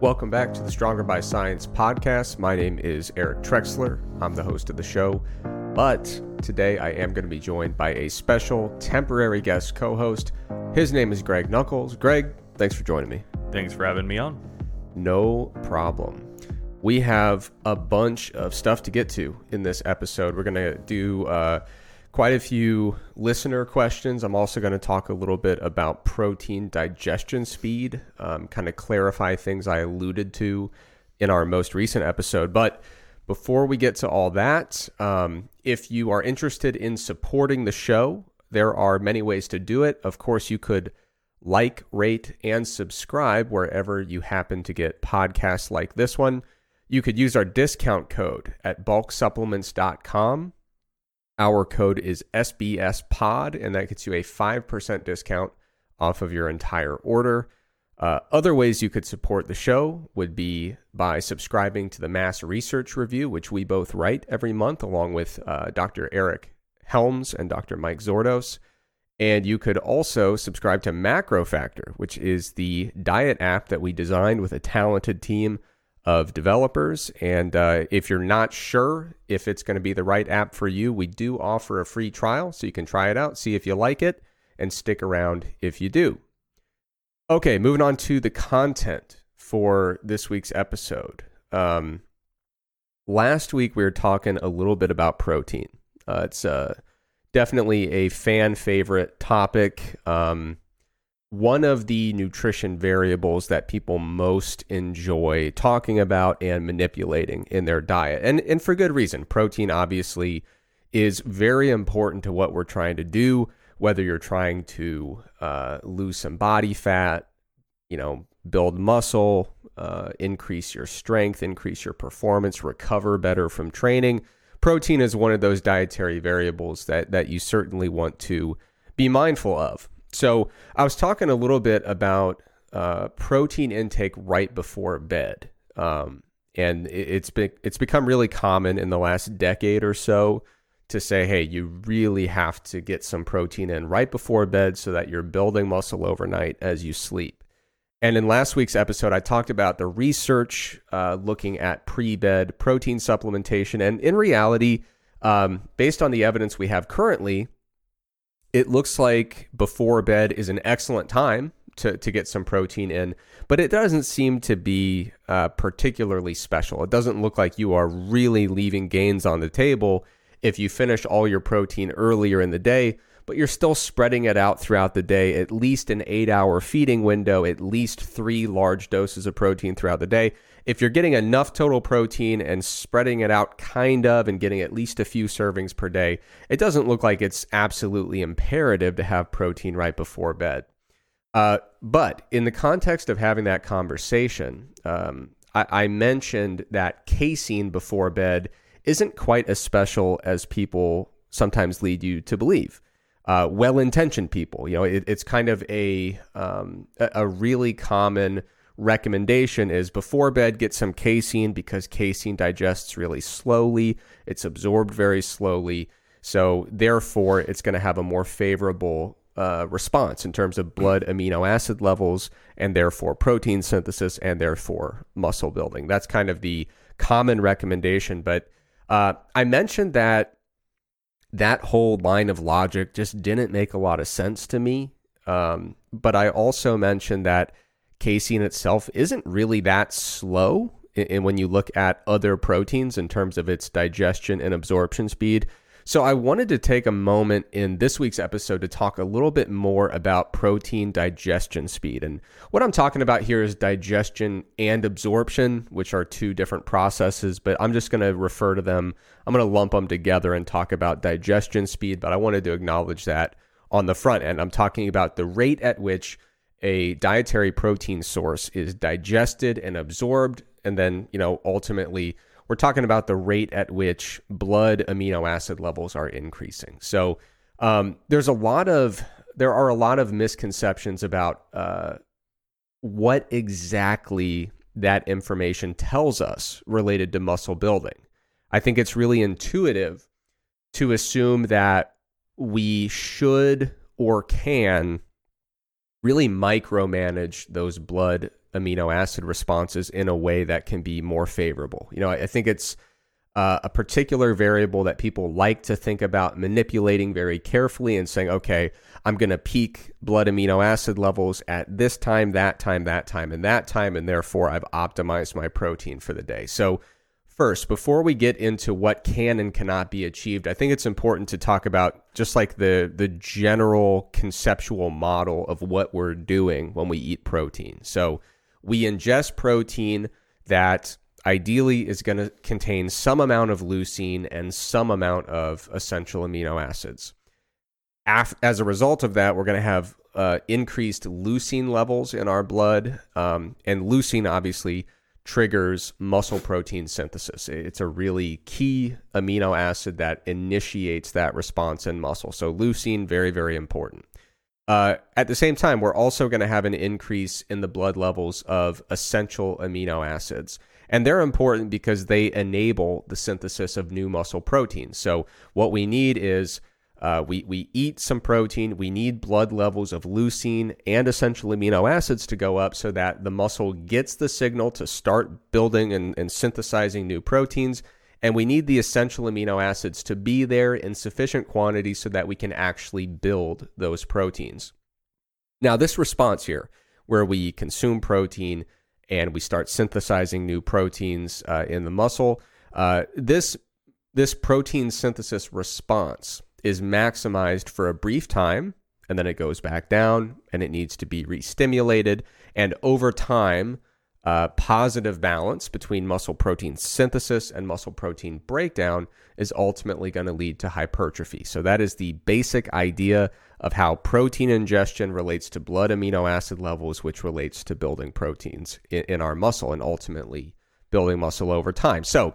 Welcome back to the Stronger by Science podcast. My name is Eric Trexler. I'm the host of the show. But today I am going to be joined by a special temporary guest co host. His name is Greg Nuckols. Greg, thanks for joining me. Thanks for having me on. No problem. We have a bunch of stuff to get to in this episode. We're going to do uh, quite a few listener questions. I'm also going to talk a little bit about protein digestion speed, um, kind of clarify things I alluded to in our most recent episode. But before we get to all that, um, if you are interested in supporting the show, there are many ways to do it. Of course, you could like, rate, and subscribe wherever you happen to get podcasts like this one. You could use our discount code at bulksupplements.com our code is SBSPOD, and that gets you a 5% discount off of your entire order. Uh, other ways you could support the show would be by subscribing to the Mass Research Review, which we both write every month, along with uh, Dr. Eric Helms and Dr. Mike Zourdos. And you could also subscribe to MacroFactor, which is the diet app that we designed with a talented team of developers. And uh, if you're not sure if it's going to be the right app for you, we do offer a free trial so you can try it out, see if you like it, and stick around if you do. Okay, moving on to the content for this week's episode. Um, last week we were talking a little bit about protein. Uh, it's uh, definitely a fan favorite topic. Um, one of the nutrition variables that people most enjoy talking about and manipulating in their diet. And and for good reason. Protein obviously is very important to what we're trying to do, whether you're trying to uh, lose some body fat, you know, build muscle, uh, increase your strength, increase your performance, recover better from training. Protein is one of those dietary variables that that you certainly want to be mindful of. So I was talking a little bit about uh, protein intake right before bed, um, and it's been it's become really common in the last decade or so to say, hey, you really have to get some protein in right before bed so that you're building muscle overnight as you sleep. And in last week's episode, I talked about the research uh, looking at pre bed protein supplementation. And in reality, um, based on the evidence we have currently, it looks like before bed is an excellent time to, to get some protein in, but it doesn't seem to be uh, particularly special. It doesn't look like you are really leaving gains on the table if you finish all your protein earlier in the day, but you're still spreading it out throughout the day, at least an eight hour feeding window, at least three large doses of protein throughout the day if you're getting enough total protein and spreading it out kind of and getting at least a few servings per day, it doesn't look like it's absolutely imperative to have protein right before bed. Uh, but in the context of having that conversation, um, I, I mentioned that casein before bed isn't quite as special as people sometimes lead you to believe. Uh, well-intentioned people, you know, it, it's kind of a um, a, a really common recommendation is before bed, get some casein because casein digests really slowly. It's absorbed very slowly. So, therefore, it's going to have a more favorable uh, response in terms of blood amino acid levels and therefore protein synthesis and therefore muscle building. That's kind of the common recommendation. But uh, I mentioned that that whole line of logic just didn't make a lot of sense to me. Um, but I also mentioned that casein itself isn't really that slow and when you look at other proteins in terms of its digestion and absorption speed. So I wanted to take a moment in this week's episode to talk a little bit more about protein digestion speed. And what I'm talking about here is digestion and absorption, which are two different processes, but I'm just going to refer to them. I'm going to lump them together and talk about digestion speed, but I wanted to acknowledge that on the front end. I'm talking about the rate at which a dietary protein source is digested and absorbed and then you know ultimately we're talking about the rate at which blood amino acid levels are increasing. So um, there's a lot of there are a lot of misconceptions about uh, what exactly that information tells us related to muscle building. I think it's really intuitive to assume that we should or can really micromanage those blood amino acid responses in a way that can be more favorable. You know, I, I think it's uh, a particular variable that people like to think about manipulating very carefully and saying, okay, I'm going to peak blood amino acid levels at this time, that time, that time, and that time, and therefore I've optimized my protein for the day. So, first, before we get into what can and cannot be achieved, I think it's important to talk about just like the the general conceptual model of what we're doing when we eat protein. So, we ingest protein that ideally is going to contain some amount of leucine and some amount of essential amino acids. As a result of that, we're going to have uh, increased leucine levels in our blood, um, and leucine obviously triggers muscle protein synthesis. It's a really key amino acid that initiates that response in muscle. So, leucine, very, very important. Uh, at the same time, we're also going to have an increase in the blood levels of essential amino acids. And they're important because they enable the synthesis of new muscle proteins. So, what we need is uh, we, we eat some protein, we need blood levels of leucine and essential amino acids to go up so that the muscle gets the signal to start building and, and synthesizing new proteins. And we need the essential amino acids to be there in sufficient quantity so that we can actually build those proteins. Now, this response here, where we consume protein, and we start synthesizing new proteins uh, in the muscle. Uh, this this protein synthesis response is maximized for a brief time, and then it goes back down, and it needs to be re-stimulated. And over time, uh, positive balance between muscle protein synthesis and muscle protein breakdown is ultimately going to lead to hypertrophy. So, that is the basic idea of how protein ingestion relates to blood amino acid levels, which relates to building proteins in, in our muscle and ultimately building muscle over time. So,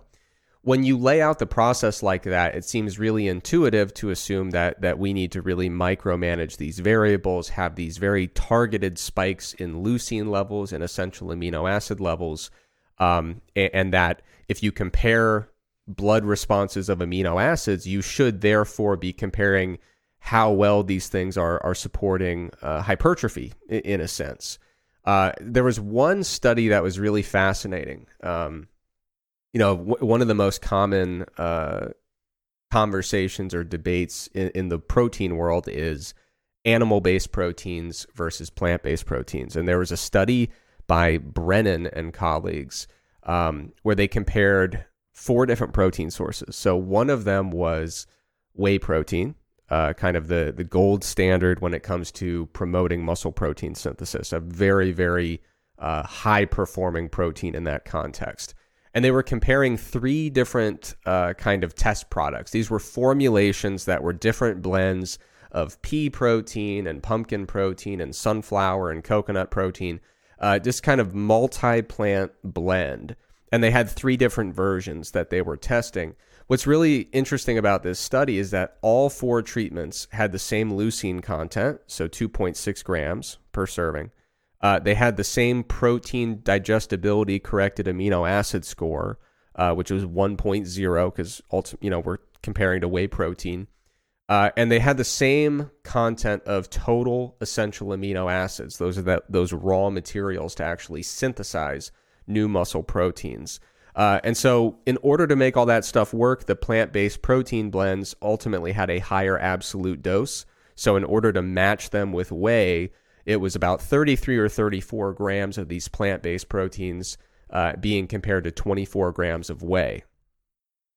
when you lay out the process like that, it seems really intuitive to assume that that we need to really micromanage these variables, have these very targeted spikes in leucine levels and essential amino acid levels, um, and, and that if you compare blood responses of amino acids, you should therefore be comparing how well these things are are supporting uh, hypertrophy in, in, a sense. Uh, there was one study that was really fascinating. Um, you know, w- one of the most common uh, conversations or debates in, in the protein world is animal based proteins versus plant based proteins. And there was a study by Brennan and colleagues um, where they compared four different protein sources. So one of them was whey protein, uh, kind of the, the gold standard when it comes to promoting muscle protein synthesis, a very, very uh, high performing protein in that context and they were comparing three different uh, kind of test products. These were formulations that were different blends of pea protein and pumpkin protein and sunflower and coconut protein, uh, just kind of multi plant blend. And they had three different versions that they were testing. What's really interesting about this study is that all four treatments had the same leucine content, so 2.6 grams per serving. Uh, they had the same protein digestibility corrected amino acid score, uh, which was 1.0 because you know we're comparing to whey protein. Uh, and they had the same content of total essential amino acids. Those are that those raw materials to actually synthesize new muscle proteins. Uh, and so, in order to make all that stuff work, the plant based protein blends ultimately had a higher absolute dose. So, in order to match them with whey, it was about 33 or 34 grams of these plant based proteins uh, being compared to 24 grams of whey.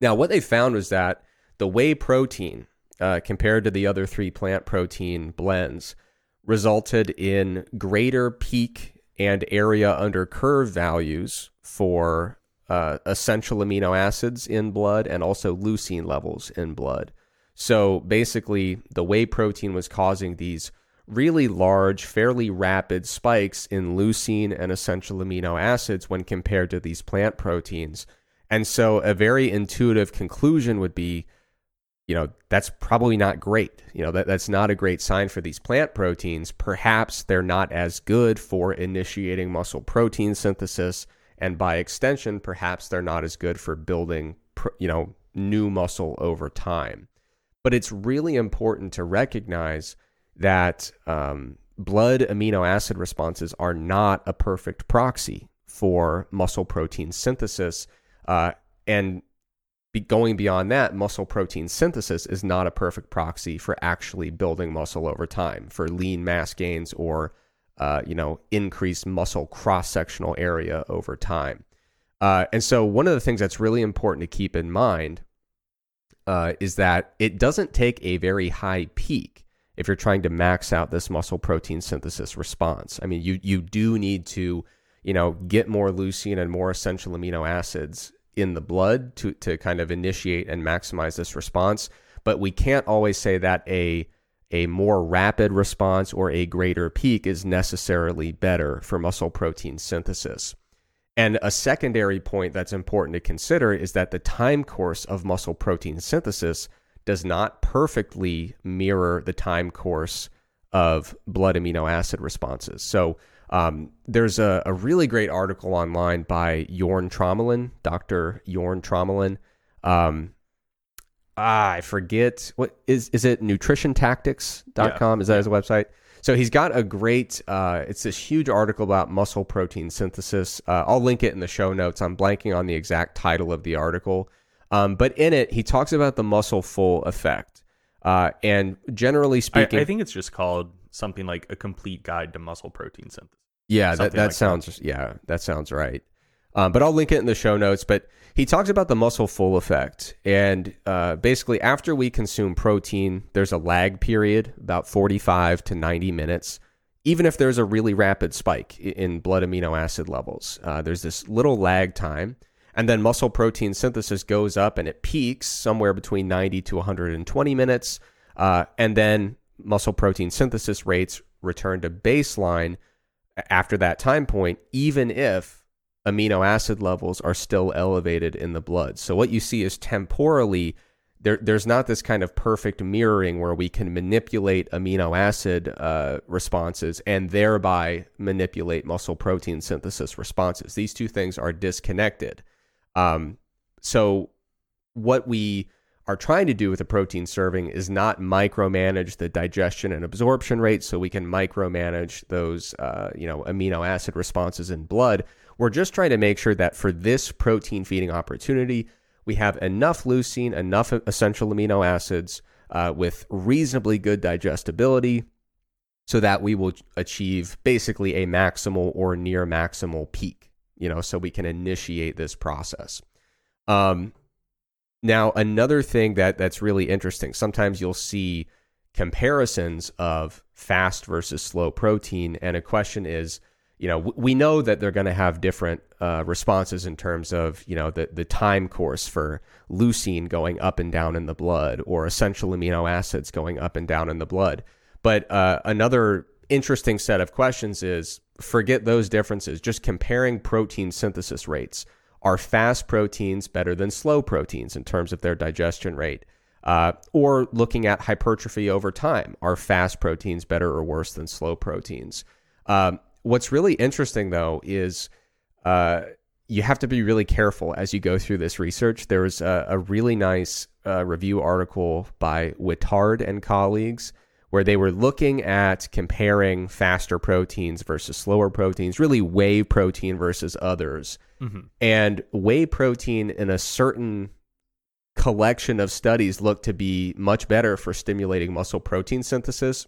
Now, what they found was that the whey protein, uh, compared to the other three plant protein blends, resulted in greater peak and area under curve values for uh, essential amino acids in blood and also leucine levels in blood. So basically, the whey protein was causing these really large, fairly rapid spikes in leucine and essential amino acids when compared to these plant proteins. And so a very intuitive conclusion would be, you know, that's probably not great. You know, that, that's not a great sign for these plant proteins. Perhaps they're not as good for initiating muscle protein synthesis. And by extension, perhaps they're not as good for building, you know, new muscle over time. But it's really important to recognize that um, blood amino acid responses are not a perfect proxy for muscle protein synthesis. Uh, and be going beyond that, muscle protein synthesis is not a perfect proxy for actually building muscle over time, for lean mass gains or uh, you know increased muscle cross sectional area over time. Uh, and so, one of the things that's really important to keep in mind uh, is that it doesn't take a very high peak if you're trying to max out this muscle protein synthesis response. I mean, you you do need to you know get more leucine and more essential amino acids in the blood to to kind of initiate and maximize this response. But we can't always say that a a more rapid response or a greater peak is necessarily better for muscle protein synthesis. And a secondary point that's important to consider is that the time course of muscle protein synthesis does not perfectly mirror the time course of blood amino acid responses. So um, there's a, a, really great article online by Jorn Trommelen, Dr. Jorn Trommelen. Um, ah, I forget what is is it nutritiontactics.com? Yeah. Is that his website? So he's got a great, uh, it's this huge article about muscle protein synthesis. Uh, I'll link it in the show notes. I'm blanking on the exact title of the article. Um, but in it, he talks about the muscle full effect. Uh, and generally speaking, I, I, think it's just called something like a complete guide to muscle protein synthesis. Yeah, that, that like sounds, that. yeah, that sounds right. Um, but I'll link it in the show notes. But he talks about the muscle full effect. And uh, basically, after we consume protein, there's a lag period, about 45 to 90 minutes. Even if there's a really rapid spike in blood amino acid levels, uh, there's this little lag time. And then muscle protein synthesis goes up and it peaks somewhere between 90 to 120 minutes. Uh, and then muscle protein synthesis rates return to baseline after that time point, even if amino acid levels are still elevated in the blood. So what you see is temporally there, there's not this kind of perfect mirroring where we can manipulate amino acid uh, responses and thereby manipulate muscle protein synthesis responses. These two things are disconnected. Um, so what we are trying to do with a protein serving is not micromanage the digestion and absorption rate so we can micromanage those uh, you know amino acid responses in blood. We're just trying to make sure that for this protein feeding opportunity, we have enough leucine, enough essential amino acids uh, with reasonably good digestibility so that we will achieve basically a maximal or near maximal peak, you know, so we can initiate this process. Um, now, another thing that that's really interesting, sometimes you'll see comparisons of fast versus slow protein, and a question is, you know, we know that they're going to have different uh, responses in terms of, you know, the, the time course for leucine going up and down in the blood or essential amino acids going up and down in the blood. But uh, another interesting set of questions is forget those differences, just comparing protein synthesis rates. Are fast proteins better than slow proteins in terms of their digestion rate? Uh, or looking at hypertrophy over time. Are fast proteins better or worse than slow proteins? Um, what's really interesting though is uh, you have to be really careful as you go through this research. There was a, a really nice uh, review article by Witard and colleagues where they were looking at comparing faster proteins versus slower proteins, really whey protein versus others. Mm-hmm. And whey protein in a certain collection of studies looked to be much better for stimulating muscle protein synthesis.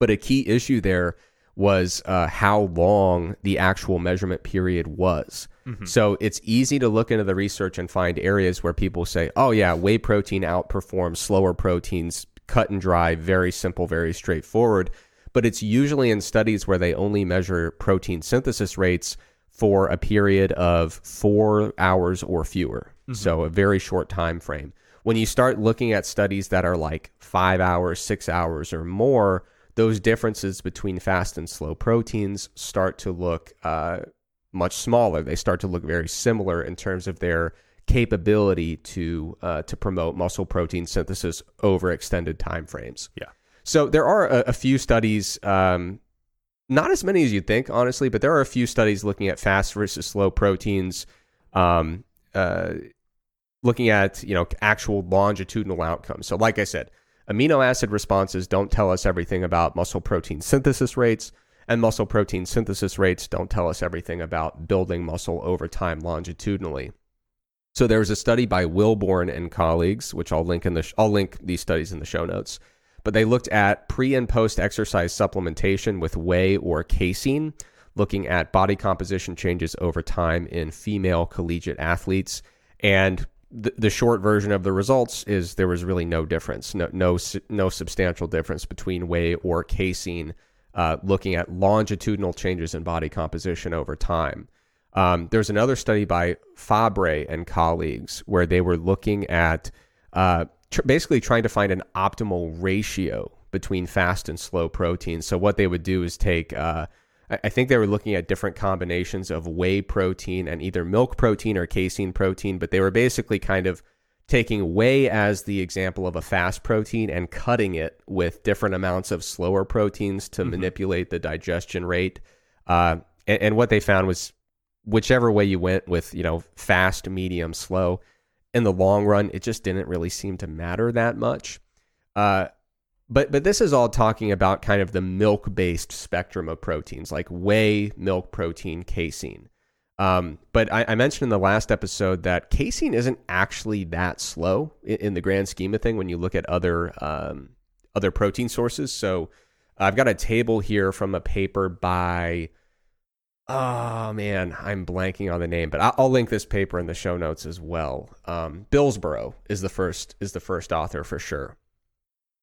But a key issue there was uh, how long the actual measurement period was. Mm-hmm. So it's easy to look into the research and find areas where people say, oh, yeah, whey protein outperforms slower proteins, cut and dry, very simple, very straightforward. But it's usually in studies where they only measure protein synthesis rates for a period of four hours or fewer. Mm-hmm. So a very short time frame. When you start looking at studies that are like five hours, six hours, or more, those differences between fast and slow proteins start to look uh, much smaller. They start to look very similar in terms of their capability to uh, to promote muscle protein synthesis over extended time frames. Yeah. So there are a, a few studies, um, not as many as you'd think, honestly, but there are a few studies looking at fast versus slow proteins, um, uh, looking at you know actual longitudinal outcomes. So, like I said, amino acid responses don't tell us everything about muscle protein synthesis rates, and muscle protein synthesis rates don't tell us everything about building muscle over time longitudinally. So there was a study by Wilborn and colleagues, which I'll link in the sh- I'll link these studies in the show notes. But they looked at pre and post exercise supplementation with whey or casein, looking at body composition changes over time in female collegiate athletes. And the, the short version of the results is there was really no difference, no no no substantial difference between whey or casein, uh, looking at longitudinal changes in body composition over time. Um, there's another study by Fabre and colleagues where they were looking at uh, tr- basically trying to find an optimal ratio between fast and slow proteins. So what they would do is take, uh, I-, I think they were looking at different combinations of whey protein and either milk protein or casein protein, but they were basically kind of taking whey as the example of a fast protein and cutting it with different amounts of slower proteins to Mhm. manipulate the digestion rate. Uh, and, and what they found was whichever way you went with, you know, fast, medium, slow, in the long run, it just didn't really seem to matter that much. Uh, but but this is all talking about kind of the milk based spectrum of proteins, like whey, milk protein, casein. Um, but I, I mentioned in the last episode that casein isn't actually that slow in, in the grand scheme of thing when you look at other um, other protein sources. So I've got a table here from a paper by oh man, I'm blanking on the name, but I'll, link this paper in the show notes as well. Um, Bilsborough is the first is the first author for sure,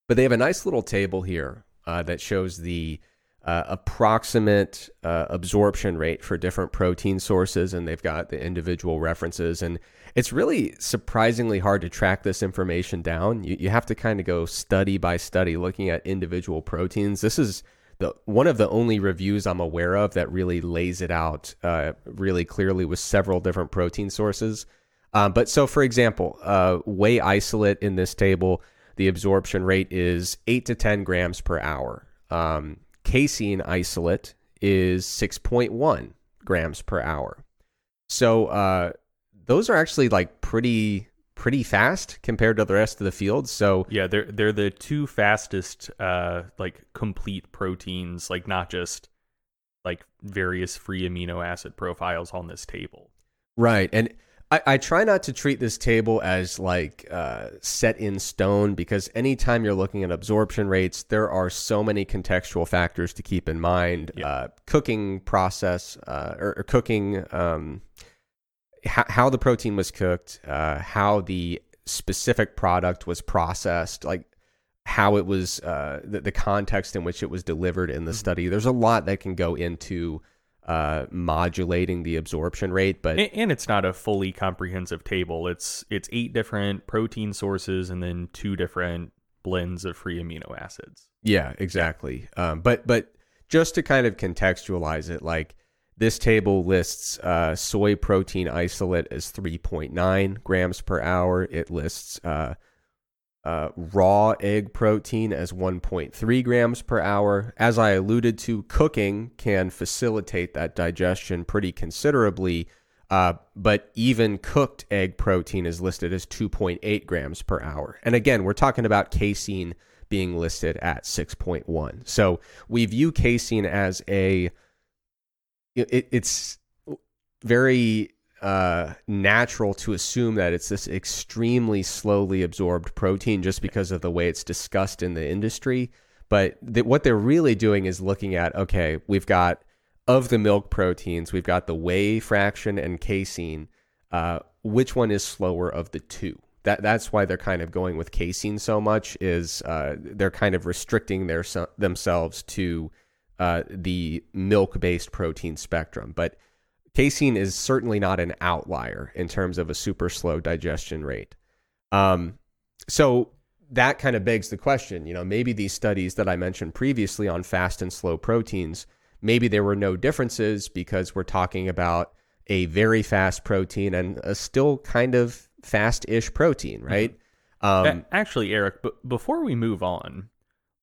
but they have a nice little table here uh, that shows the uh, approximate uh, absorption rate for different protein sources, and they've got the individual references. And it's really surprisingly hard to track this information down. You, you have to kind of go study by study, looking at individual proteins. This is the one of the only reviews I'm aware of that really lays it out uh, really clearly with several different protein sources. Um, but so, for example, uh, whey isolate in this table, the absorption rate is eight to ten grams per hour. Um, casein isolate is six point one grams per hour. So uh, those are actually like pretty pretty fast compared to the rest of the field. So Yeah, they're they're the two fastest uh like complete proteins, like not just like various free amino acid profiles on this table. Right. And I, I try not to treat this table as like uh, set in stone because anytime you're looking at absorption rates, there are so many contextual factors to keep in mind. Yeah. Uh, cooking process uh, or, or cooking, um, how, how the protein was cooked, uh, how the specific product was processed, like how it was, uh, the, the context in which it was delivered in the Mhm. study. There's a lot that can go into uh, modulating the absorption rate, but And, and it's not a fully comprehensive table. It's it's eight different protein sources and then two different blends of free amino acids. Yeah, exactly. Um, but but just to kind of contextualize it, like this table lists uh, soy protein isolate as 3.9 grams per hour. It lists uh, uh, raw egg protein as 1.3 grams per hour. As I alluded to, cooking can facilitate that digestion pretty considerably. Uh, but even cooked egg protein is listed as 2.8 grams per hour. And again, we're talking about casein being listed at 6.1. So we view casein as a it, it's very uh, natural to assume that it's this extremely slowly absorbed protein just because of the way it's discussed in the industry. But th- what they're really doing is looking at okay, we've got of the milk proteins, we've got the whey fraction and casein. Uh, which one is slower of the two? That that's why they're kind of going with casein so much. Is uh, they're kind of restricting their themselves to uh, the milk based protein spectrum. But casein is certainly not an outlier in terms of a super slow digestion rate. Um, so that kind of begs the question you know, maybe these studies that I mentioned previously on fast and slow proteins, maybe there were no differences because we're talking about a very fast protein and a still kind of fast ish protein, right? Um, Actually, Eric, b- before we move on,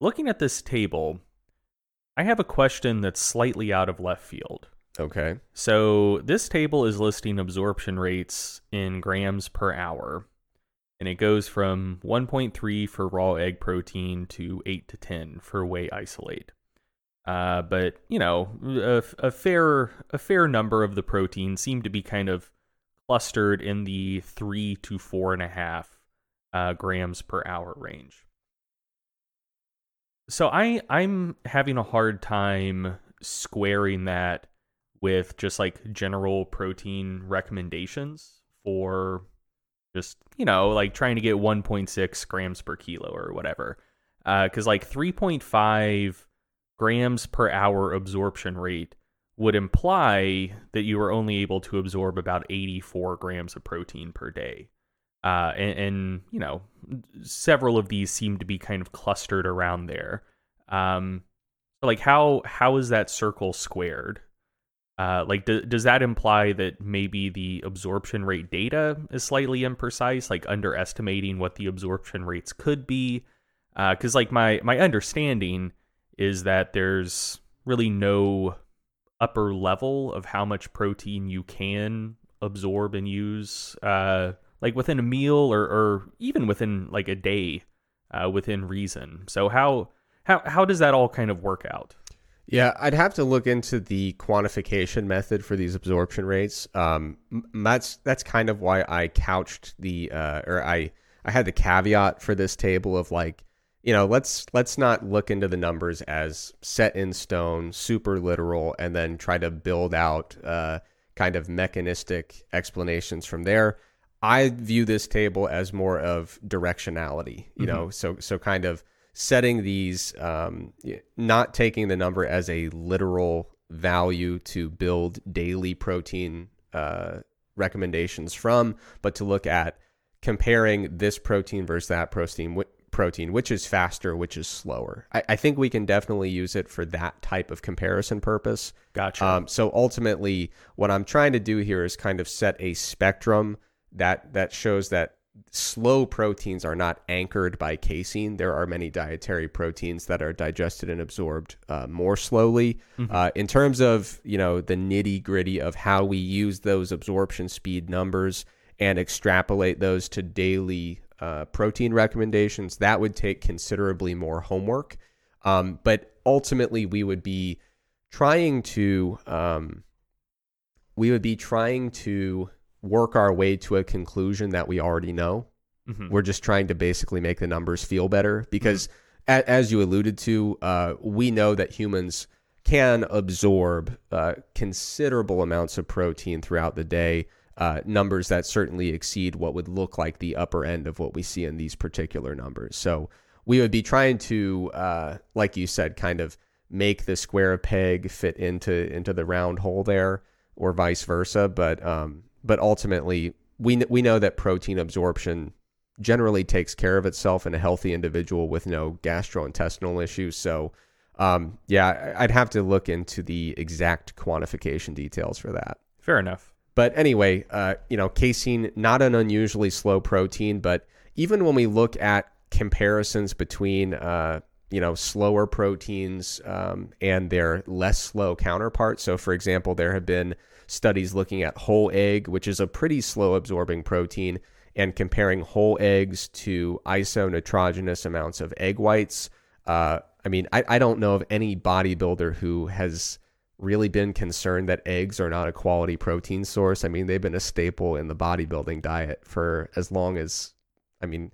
looking at this table, I have a question that's slightly out of left field. okay. So this table is listing absorption rates in grams per hour. and it goes from 1.3 for raw egg protein to 8 to 10 for whey isolate. Uh, but you know, a, a, fair a fair number of the proteins seem to be kind of clustered in the three to four and a half uh, grams per hour range. So I I'm having a hard time squaring that with just like general protein recommendations for just you know like trying to get 1.6 grams per kilo or whatever. Because uh, like 3.5 grams per hour absorption rate would imply that you were only able to absorb about 84 grams of protein per day uh, and, and, you know several of these seem to be kind of clustered around there um, like how how is that circle squared uh, like, do, does that imply that maybe the absorption rate data is slightly imprecise, like underestimating what the absorption rates could be? Because, uh, like, my my understanding is that there's really no upper level of how much protein you can absorb and use, uh, like within a meal or, or even within like a day, uh, within reason. So how how how does that all kind of work out? Yeah, I'd have to look into the quantification method for these absorption rates. Um, that's that's kind of why I couched the uh, or I I had the caveat for this table of like you know let's let's not look into the numbers as set in stone, super literal, and then try to build out uh, kind of mechanistic explanations from there. I view this table as more of directionality, you mm-hmm. know, so so kind of setting these, um, not taking the number as a literal value to build daily protein uh, recommendations from, but to look at comparing this protein versus that protein, protein, which is faster, which is slower. I, I, think we can definitely use it for that type of comparison purpose. Gotcha. Um, so ultimately, what I'm trying to do here is kind of set a spectrum that that shows that slow proteins are not anchored by casein. There are many dietary proteins that are digested and absorbed uh, more slowly. Mm-hmm. Uh, in terms of you know the nitty gritty of how we use those absorption speed numbers and extrapolate those to daily uh, protein recommendations, that would take considerably more homework. Um, but ultimately, we would be trying to um, we would be trying to work our way to a conclusion that we already know. Mm-hmm. We're just trying to basically make the numbers feel better because, mm-hmm. a, as you alluded to, uh, we know that humans can absorb uh, considerable amounts of protein throughout the day. Uh, numbers that certainly exceed what would look like the upper end of what we see in these particular numbers. So we would be trying to, uh, like you said, kind of make the square peg fit into into the round hole there, or vice versa. But um, but ultimately, we we know that protein absorption generally takes care of itself in a healthy individual with no gastrointestinal issues. So, um, yeah, I'd have to look into the exact quantification details for that. Fair enough. But anyway, uh, you know, casein not an unusually slow protein, but even when we look at comparisons between uh, you know slower proteins um, and their less slow counterparts. So, for example, there have been studies looking at whole egg, which is a pretty slow absorbing protein, and comparing whole eggs to isonitrogenous amounts of egg whites. Uh, I mean, I, I don't know of any bodybuilder who has really been concerned that eggs are not a quality protein source. I mean, they've been a staple in the bodybuilding diet for as long as, I mean,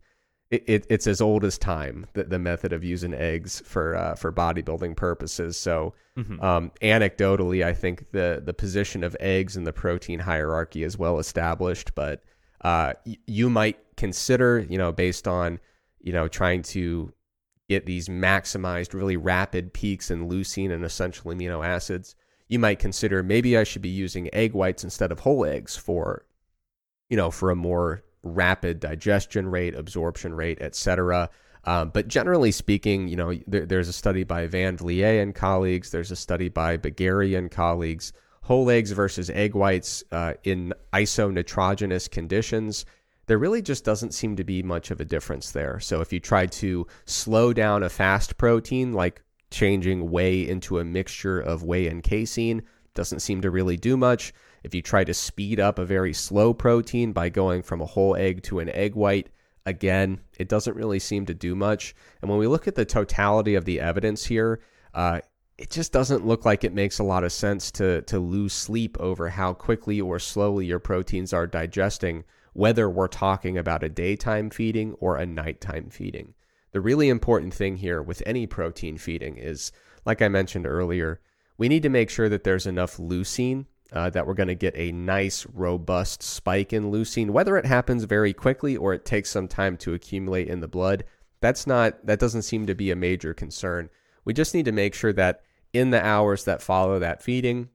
it, it, it's as old as time the, the method of using eggs for uh, for bodybuilding purposes. So, mm-hmm. um, anecdotally, I think the the position of eggs in the protein hierarchy is well established. But uh, y- you might consider, you know, based on you know trying to get these maximized, really rapid peaks in leucine and essential amino acids, you might consider maybe I should be using egg whites instead of whole eggs for, you know, for a more rapid digestion rate, absorption rate, etc. Um, but generally speaking, you know, there, there's a study by Van Vliet and colleagues. There's a study by Bagheri and colleagues. Whole eggs versus egg whites uh, in isonitrogenous conditions. There really just doesn't seem to be much of a difference there. So if you try to slow down a fast protein, like changing whey into a mixture of whey and casein, doesn't seem to really do much. If you try to speed up a very slow protein by going from a whole egg to an egg white, again, it doesn't really seem to do much. And when we look at the totality of the evidence here, uh, it just doesn't look like it makes a lot of sense to to lose sleep over how quickly or slowly your proteins are digesting, whether we're talking about a daytime feeding or a nighttime feeding. The really important thing here with any protein feeding is, like I mentioned earlier, we need to make sure that there's enough leucine uh, that we're going to get a nice, robust spike in leucine. Whether it happens very quickly or it takes some time to accumulate in the blood, that's not that doesn't seem to be a major concern. We just need to make sure that in the hours that follow that feeding,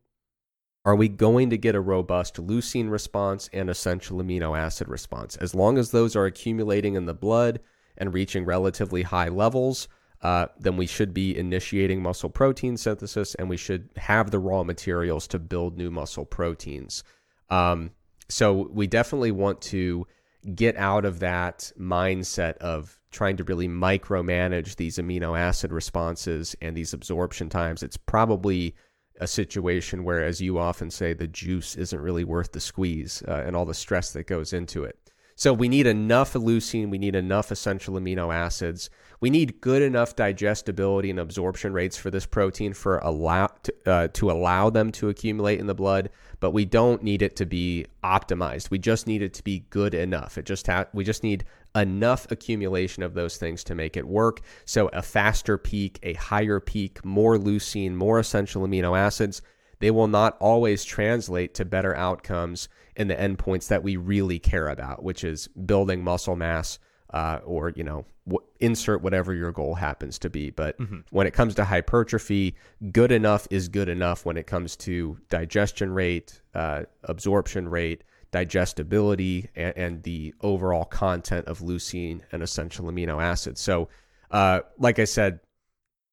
are we going to get a robust leucine response and essential amino acid response? As long as those are accumulating in the blood and reaching relatively high levels, uh, then we should be initiating muscle protein synthesis and we should have the raw materials to build new muscle proteins. Um, so we definitely want to get out of that mindset of trying to really micromanage these amino acid responses and these absorption times. It's probably a situation where, as you often say, the juice isn't really worth the squeeze uh, and all the stress that goes into it. So we need enough leucine, we need enough essential amino acids. We need good enough digestibility and absorption rates for this protein for allow to, uh, to allow them to accumulate in the blood, but we don't need it to be optimized. We just need it to be good enough. It just ha- we just need enough accumulation of those things to make it work. So a faster peak, a higher peak, more leucine, more essential amino acids, they will not always translate to better outcomes in the endpoints that we really care about, which is building muscle mass uh, or, you know, w- insert whatever your goal happens to be. But mm-hmm. when it comes to hypertrophy, good enough is good enough when it comes to digestion rate, uh, absorption rate, digestibility, and, and, the overall content of leucine and essential amino acids. So, uh, like I said,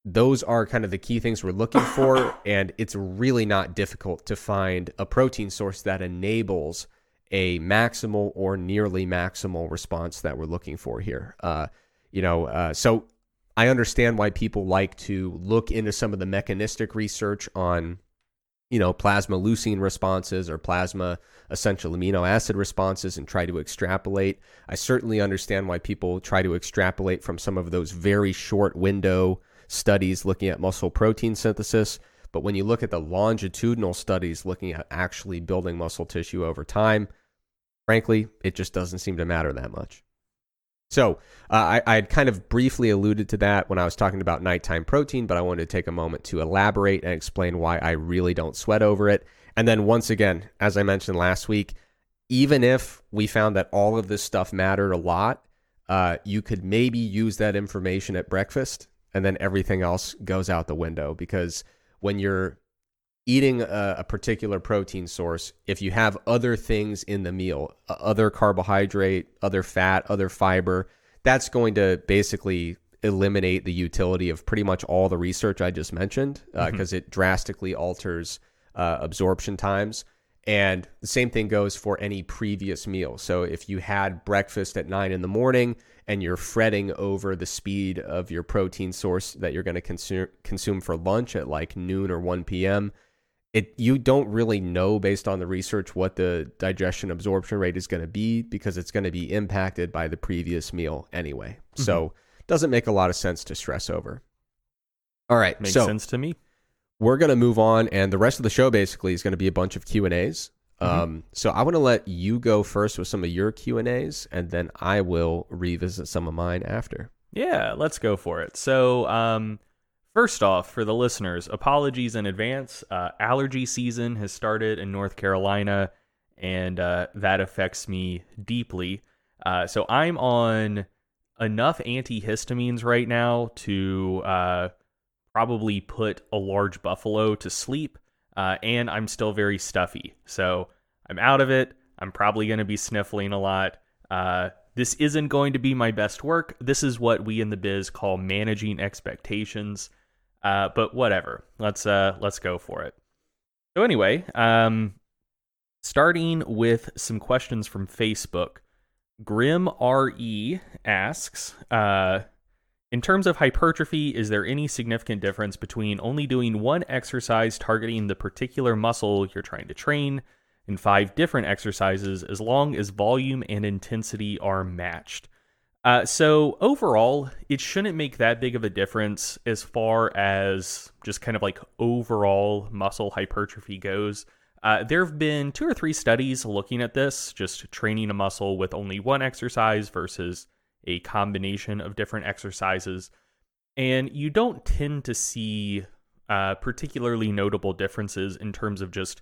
those are kind of the key things we're looking for. and it's really not difficult to find a protein source that enables a maximal or nearly maximal response that we're looking for here. Uh, you know, uh, so I understand why people like to look into some of the mechanistic research on, you know, plasma leucine responses or plasma essential amino acid responses and try to extrapolate. I certainly understand why people try to extrapolate from some of those very short window studies looking at muscle protein synthesis. But when you look at the longitudinal studies looking at actually building muscle tissue over time, frankly, it just doesn't seem to matter that much. So uh, I, had kind of briefly alluded to that when I was talking about nighttime protein, but I wanted to take a moment to elaborate and explain why I really don't sweat over it. And then once again, as I mentioned last week, even if we found that all of this stuff mattered a lot, uh, you could maybe use that information at breakfast and then everything else goes out the window because when you're eating a, a, particular protein source, if you have other things in the meal, other carbohydrate, other fat, other fiber, that's going to basically eliminate the utility of pretty much all the research I just mentioned because uh, mm-hmm. it drastically alters uh, absorption times. And the same thing goes for any previous meal. So if you had breakfast at nine in the morning and you're fretting over the speed of your protein source that you're going to consume consume for lunch at like noon or 1 p.m., it you don't really know based on the research what the digestion absorption rate is going to be because it's going to be impacted by the previous meal anyway. Mm-hmm. So doesn't make a lot of sense to stress over. All right, makes so sense to me. We're going to move on, and the rest of the show basically is going to be a bunch of Q and A's. Mm-hmm. Um, so I want to let you go first with some of your Q and A's, and then I will revisit some of mine after. Yeah, let's go for it. So, um, First off, for the listeners, apologies in advance. Uh, allergy season has started in North Carolina, and uh, that affects me deeply. Uh, so I'm on enough antihistamines right now to uh, probably put a large buffalo to sleep, uh, and I'm still very stuffy. So I'm out of it. I'm probably going to be sniffling a lot. Uh, this isn't going to be my best work. This is what we in the biz call managing expectations. Uh, but whatever. Let's uh let's go for it. So anyway, um starting with some questions from Facebook. Grim RE asks, uh in terms of hypertrophy, is there any significant difference between only doing one exercise targeting the particular muscle you're trying to train and five different exercises as long as volume and intensity are matched? Uh, so overall, it shouldn't make that big of a difference as far as just kind of like overall muscle hypertrophy goes. Uh, there have been two or three studies looking at this, just training a muscle with only one exercise versus a combination of different exercises. And you don't tend to see uh, particularly notable differences in terms of just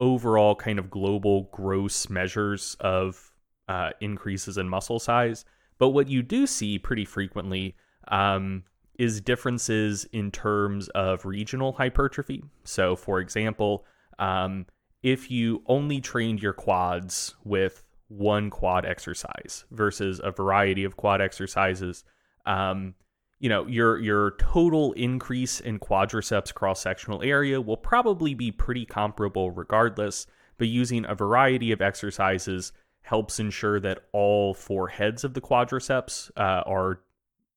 overall kind of global gross measures of uh, increases in muscle size. But what you do see pretty frequently um, is differences in terms of regional hypertrophy. So, for example, um, if you only trained your quads with one quad exercise versus a variety of quad exercises, um, you know your your total increase in quadriceps cross sectional area will probably be pretty comparable regardless. But using a variety of exercises helps ensure that all four heads of the quadriceps uh, are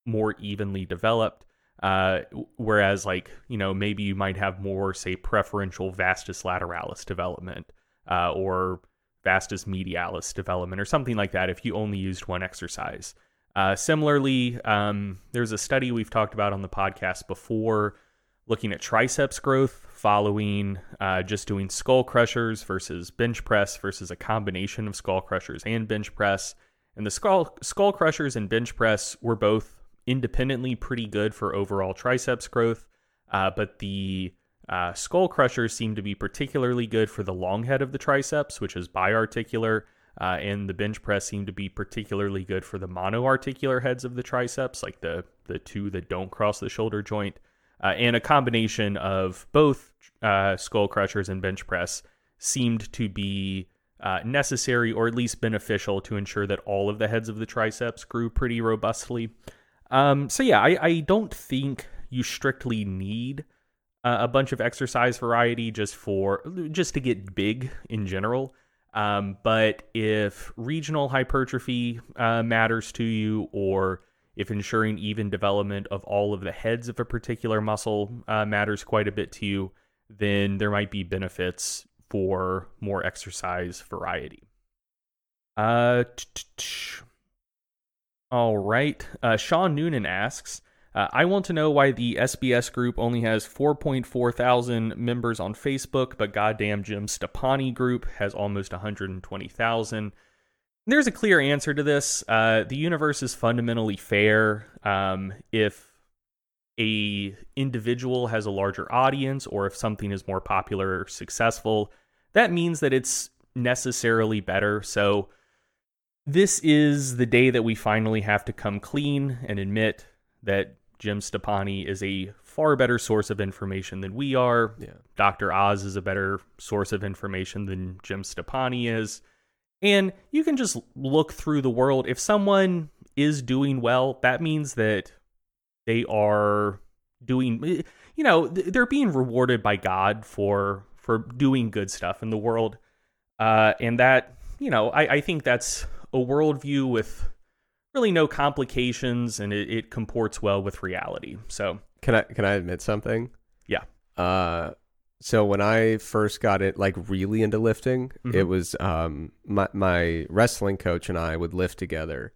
more evenly developed. Uh, whereas, like, you know, maybe you might have more, say, preferential vastus lateralis development uh, or vastus medialis development or something like that if you only used one exercise. Uh, similarly, um, there's a study we've talked about on the podcast before looking at triceps growth following uh, just doing skull crushers versus bench press versus a combination of skull crushers and bench press. And the skull skull crushers and bench press were both independently pretty good for overall triceps growth, uh, but the uh, skull crushers seem to be particularly good for the long head of the triceps, which is biarticular, uh, and the bench press seemed to be particularly good for the monoarticular heads of the triceps, like the the two that don't cross the shoulder joint uh, and a combination of both uh, skull crushers and bench press seemed to be uh, necessary or at least beneficial to ensure that all of the heads of the triceps grew pretty robustly. Um, so yeah, I, I, don't think you strictly need uh, a bunch of exercise variety just for just to get big in general. Um, but if regional hypertrophy uh, matters to you, or if ensuring even development of all of the heads of a particular muscle uh, matters quite a bit to you, then there might be benefits for more exercise variety. Uh, all right. Uh, Sean Noonan asks, uh, I want to know why the SBS group only has 4.4 thousand members on Facebook, but goddamn Jim Stoppani group has almost 120,000. There's a clear answer to this. Uh, the universe is fundamentally fair. Um, if a individual has a larger audience, or if something is more popular or successful, that means that it's necessarily better. So this is the day that we finally have to come clean and admit that Jim Stoppani is a far better source of information than we are. Yeah. Dr. Oz is a better source of information than Jim Stoppani is. And you can just look through the world. If someone is doing well, that means that they are doing you know, they're being rewarded by God for for doing good stuff in the world. Uh, and that, you know, I, I think that's a worldview with really no complications and it, it comports well with reality. So can I can I admit something? Yeah. Uh so when I first got it like really into lifting, mm-hmm. it was um my my wrestling coach and I would lift together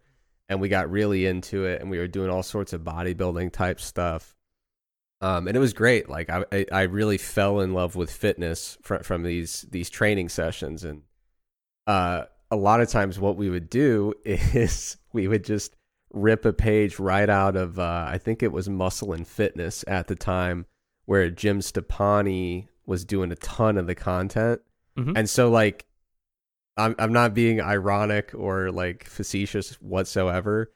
and we got really into it and we were doing all sorts of bodybuilding type stuff. Um and it was great. Like I I really fell in love with fitness from from these these training sessions and uh a lot of times what we would do is we would just rip a page right out of uh I think it was Muscle and Fitness at the time where Jim Stoppani was doing a ton of the content. Mm-hmm. And so like I'm I'm not being ironic or like facetious whatsoever.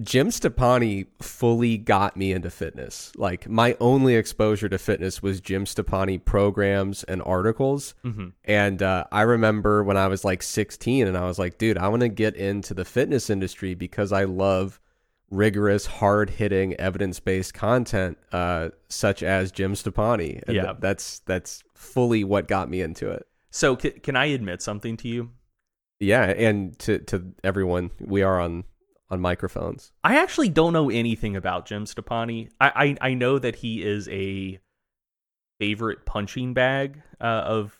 Jim Stoppani fully got me into fitness. Like my only exposure to fitness was Jim Stoppani programs and articles. Mm-hmm. And uh, I remember when I was like 16 and I was like, dude, I want to get into the fitness industry because I love rigorous, hard hitting, evidence based content, uh, such as Jim Stoppani. And yeah, th- that's that's fully what got me into it. So, c- can I admit something to you? Yeah, and to to everyone, we are on on microphones. I actually don't know anything about Jim Stoppani. I I, I know that he is a favorite punching bag uh, of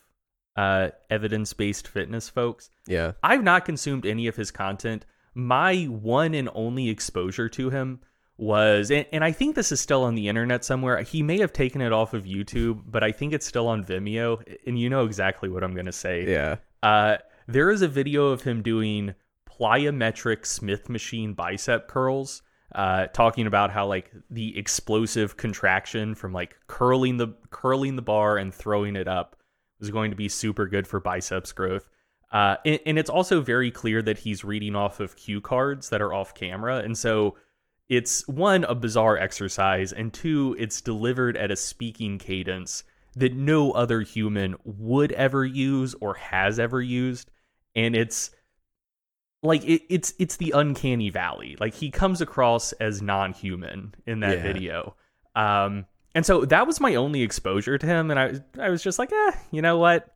uh, evidence based fitness folks. Yeah, I've not consumed any of his content my one and only exposure to him was and, and, I think this is still on the internet somewhere. He may have taken it off of YouTube, but I think it's still on Vimeo. And you know exactly what I'm gonna say. Yeah. Uh, there is a video of him doing plyometric Smith machine bicep curls. Uh, talking about how like the explosive contraction from like curling the curling the bar and throwing it up was going to be super good for biceps growth. Uh, and, and it's also very clear that he's reading off of cue cards that are off camera, and so it's one a bizarre exercise, and two it's delivered at a speaking cadence that no other human would ever use or has ever used, and it's like it, it's it's the uncanny valley. Like he comes across as non-human in that Yeah. video. Um and so that was my only exposure to him and I I was just like, "Eh, you know what?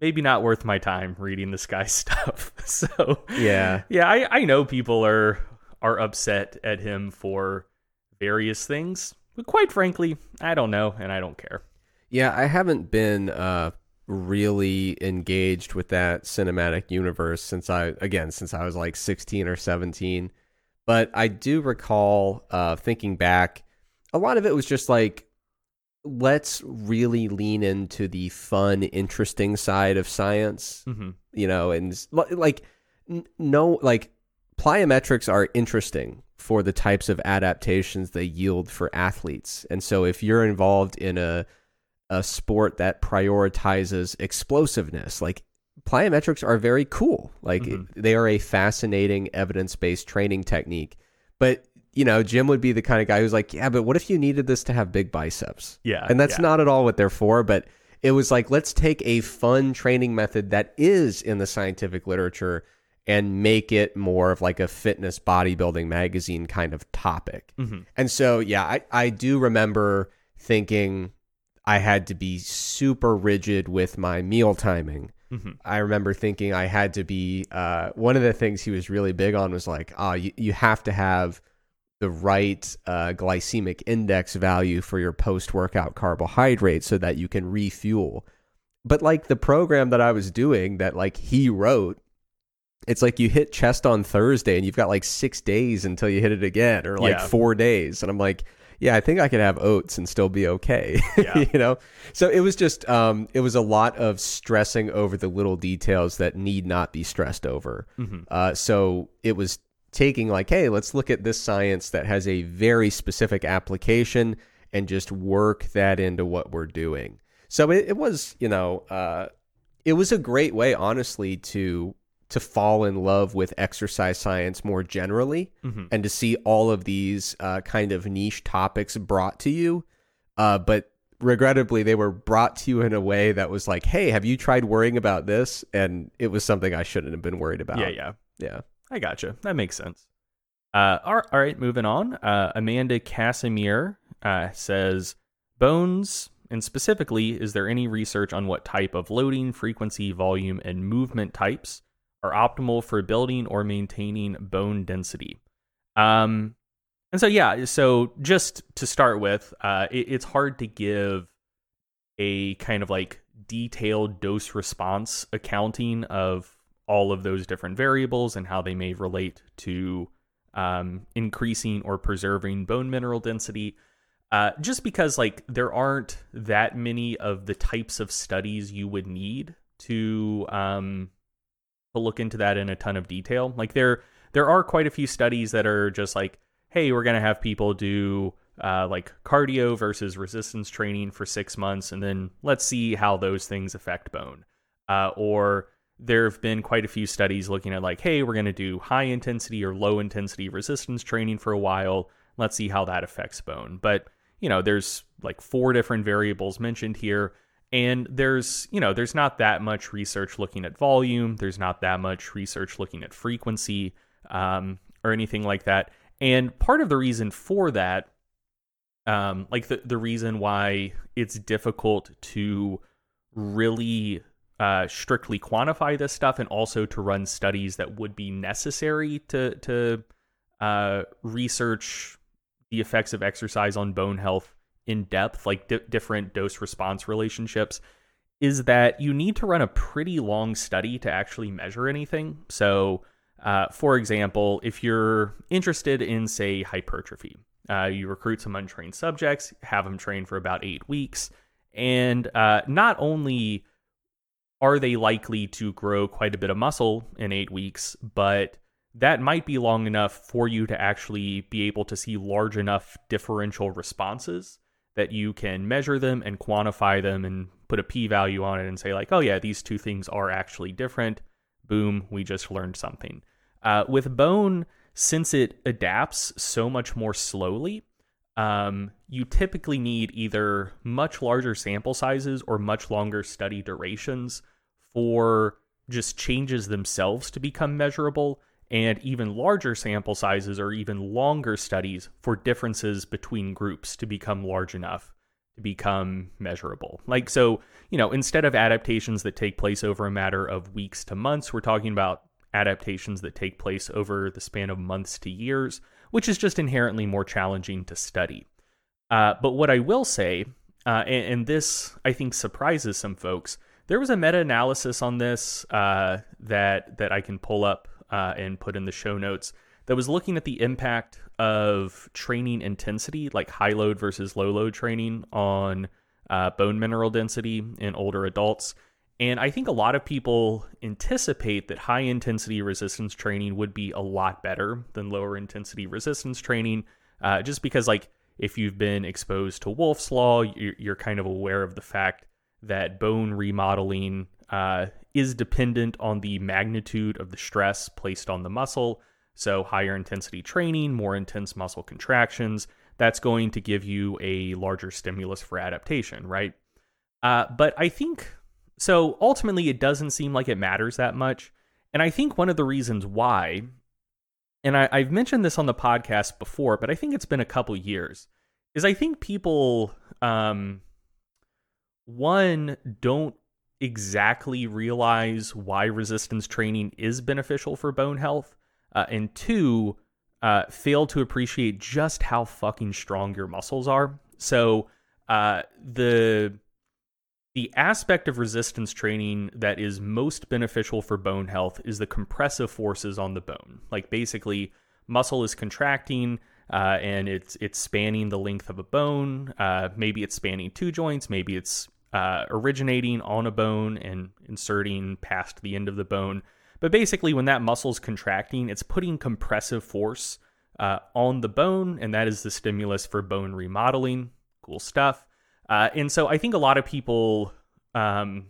Maybe not worth my time reading this guy's stuff." so Yeah. yeah, I I know people are are upset at him for various things, but quite frankly, I don't know and I don't care. Yeah, I haven't been uh, really engaged with that cinematic universe since I, again, since I was like 16 or 17. But I do recall uh, thinking back, a lot of it was just like, let's really lean into the fun, interesting side of science, hmm you know, and like, n- no, like, plyometrics are interesting for the types of adaptations they yield for athletes. And so if you're involved in a a sport that prioritizes explosiveness, like plyometrics are very cool. Like Mhm. they are a fascinating evidence-based training technique. But, you know, Jim would be the kind of guy who's like, "Yeah, but what if you needed this to have big biceps?" Yeah. and that's yeah. not at all what they're for but it was like let's take a fun training method that is in the scientific literature and make it more of like a fitness bodybuilding magazine kind of topic Mhm. and so yeah i, I do remember thinking i had to be super rigid with my meal timing Mhm. I remember thinking I had to be. Uh, one of the things he was really big on was like, ah, you, you have to have the right uh, glycemic index value for your post workout carbohydrate so that you can refuel. But like the program that I was doing that like he wrote, it's like you hit chest on Thursday and you've got like six days until you hit it again, or like Yeah. four days. And I'm like, yeah, I think I could have oats and still be okay. Yeah. you know? So it was just um it was a lot of stressing over the little details that need not be stressed over. Mhm. Uh so it was taking like, hey, let's look at this science that has a very specific application and just work that into what we're doing. So it, it was, you know, uh it was a great way, honestly, to to fall in love with exercise science more generally Mhm. and to see all of these uh, kind of niche topics brought to you. Uh, but regrettably, they were brought to you in a way that was like, hey, have you tried worrying about this? And it was something I shouldn't have been worried about. Yeah, yeah. Yeah. I gotcha. That makes sense. Uh, all all right, moving on. Uh, Amanda Casimir uh, says bones, and specifically, is there any research on what type of loading, frequency, volume, and movement types are optimal for building or maintaining bone density? Um, and so yeah, so just to start with, uh, it, it's hard to give a kind of like detailed dose response accounting of all of those different variables and how they may relate to um, increasing or preserving bone mineral density. Uh, just because like there aren't that many of the types of studies you would need to um, to look into that in a ton of detail. Like there there are quite a few studies that are just like, hey, we're gonna have people do uh, like cardio versus resistance training for six months, and then let's see how those things affect bone. Uh, or there have been quite a few studies looking at like, hey, we're going to do high intensity or low intensity resistance training for a while. Let's see how that affects bone. But you know, there's like four different variables mentioned here, and there's you know, there's not that much research looking at volume. There's not that much research looking at frequency um, or anything like that. And part of the reason for that um, like the the reason why it's difficult to really uh, strictly quantify this stuff and also to run studies that would be necessary to to uh, research the effects of exercise on bone health in depth, like di- different dose response relationships, is that you need to run a pretty long study to actually measure anything. So Uh, for example, if you're interested in, say, hypertrophy, uh, you recruit some untrained subjects, have them train for about eight weeks, and uh, not only are they likely to grow quite a bit of muscle in eight weeks, but that might be long enough for you to actually be able to see large enough differential responses that you can measure them and quantify them and put a p value on it and say, like, oh, yeah, these two things are actually different. Boom, we just learned something. Uh, with bone, since it adapts so much more slowly, um, you typically need either much larger sample sizes or much longer study durations for just changes themselves to become measurable, and even larger sample sizes or even longer studies for differences between groups to become large enough to become measurable. Like, so, you know, instead of adaptations that take place over a matter of weeks to months, we're talking about adaptations that take place over the span of months to years, which is just inherently more challenging to study. Uh, but what I will say, uh, and, and, this I think surprises some folks, there was a meta-analysis on this uh, that that I can pull up uh, and put in the show notes that was looking at the impact of training intensity, like high load versus low load training, on uh, bone mineral density in older adults. And I think a lot of people anticipate that high intensity resistance training would be a lot better than lower intensity resistance training, uh, just because, like, if you've been exposed to Wolff's Law, you're, you're kind of aware of the fact that bone remodeling uh, is dependent on the magnitude of the stress placed on the muscle. So, higher intensity training, more intense muscle contractions, that's going to give you a larger stimulus for adaptation, right? Uh, but I think so ultimately, it doesn't seem like it matters that much. And I think one of the reasons why, and I, have mentioned this on the podcast before, but I think it's been a couple years, is I think people, um, one, don't exactly realize why resistance training is beneficial for bone health, uh, and two, uh, fail to appreciate just how fucking strong your muscles are. So, uh, the the aspect of resistance training that is most beneficial for bone health is the compressive forces on the bone. Like basically, muscle is contracting uh, and it's it's spanning the length of a bone. Uh, maybe it's spanning two joints. Maybe it's uh, originating on a bone and inserting past the end of the bone. But basically, when that muscle is contracting, it's putting compressive force uh, on the bone, and that is the stimulus for bone remodeling. Cool stuff. Uh, and so I think a lot of people, um,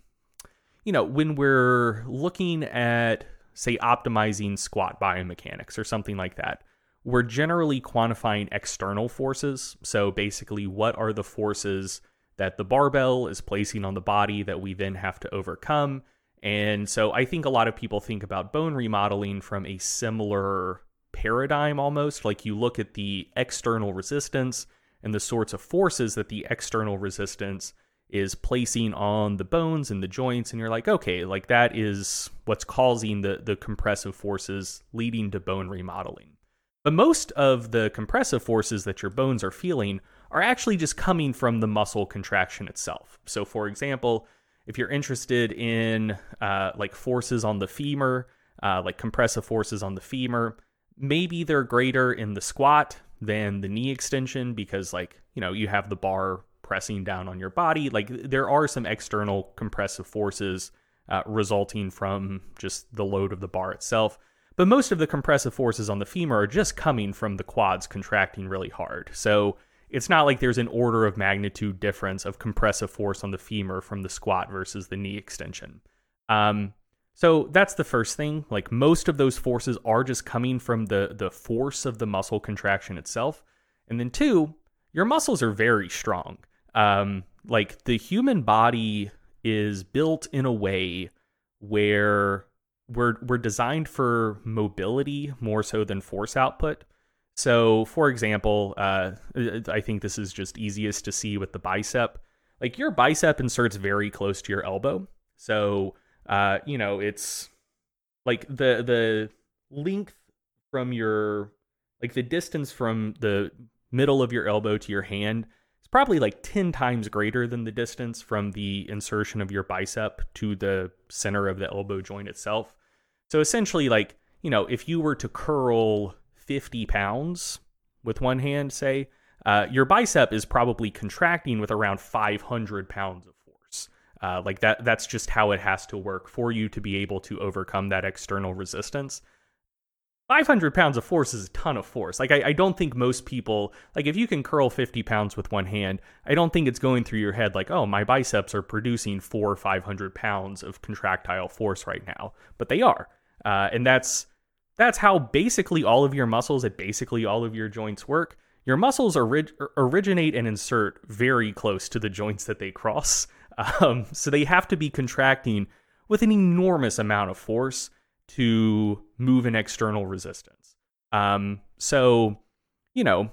you know, when we're looking at, say, optimizing squat biomechanics or something like that, we're generally quantifying external forces. So basically, what are the forces that the barbell is placing on the body that we then have to overcome? And so I think a lot of people think about bone remodeling from a similar paradigm almost. Like you look at the external resistance and the sorts of forces that the external resistance is placing on the bones and the joints and you're like okay like that is what's causing the the compressive forces leading to bone remodeling. But most of the compressive forces that your bones are feeling are actually just coming from the muscle contraction itself. So for example if you're interested in uh, like forces on the femur uh, like compressive forces on the femur maybe they're greater in the squat than the knee extension because like you know you have the bar pressing down on your body. Like there are some external compressive forces uh, resulting from just the load of the bar itself. But most of the compressive forces on the femur are just coming from the quads contracting really hard. So it's not like there's an order of magnitude difference of compressive force on the femur from the squat versus the knee extension. Um, so that's the first thing. Like most of those forces are just coming from the the force of the muscle contraction itself. And then two, your muscles are very strong. Um, like the human body is built in a way where we're we're designed for mobility more so than force output. So, for example, uh, I think this is just easiest to see with the bicep. Like your bicep inserts very close to your elbow. So uh, you know, it's like the the length from your like the distance from the middle of your elbow to your hand is probably like 10 times greater than the distance from the insertion of your bicep to the center of the elbow joint itself. So essentially like, you know, if you were to curl 50 pounds with one hand, say, uh, your bicep is probably contracting with around 500 pounds of. Uh, like that, that's just how it has to work for you to be able to overcome that external resistance. 500 pounds of force is a ton of force. Like, I, I, don't think most people, like, if you can curl 50 pounds with one hand, I don't think it's going through your head like, oh, my biceps are producing four or 500 pounds of contractile force right now. But they are. Uh, and that's that's how basically all of your muscles at basically all of your joints work. Your muscles orig- originate and insert very close to the joints that they cross. Um, so they have to be contracting with an enormous amount of force to move an external resistance. Um, so, you know,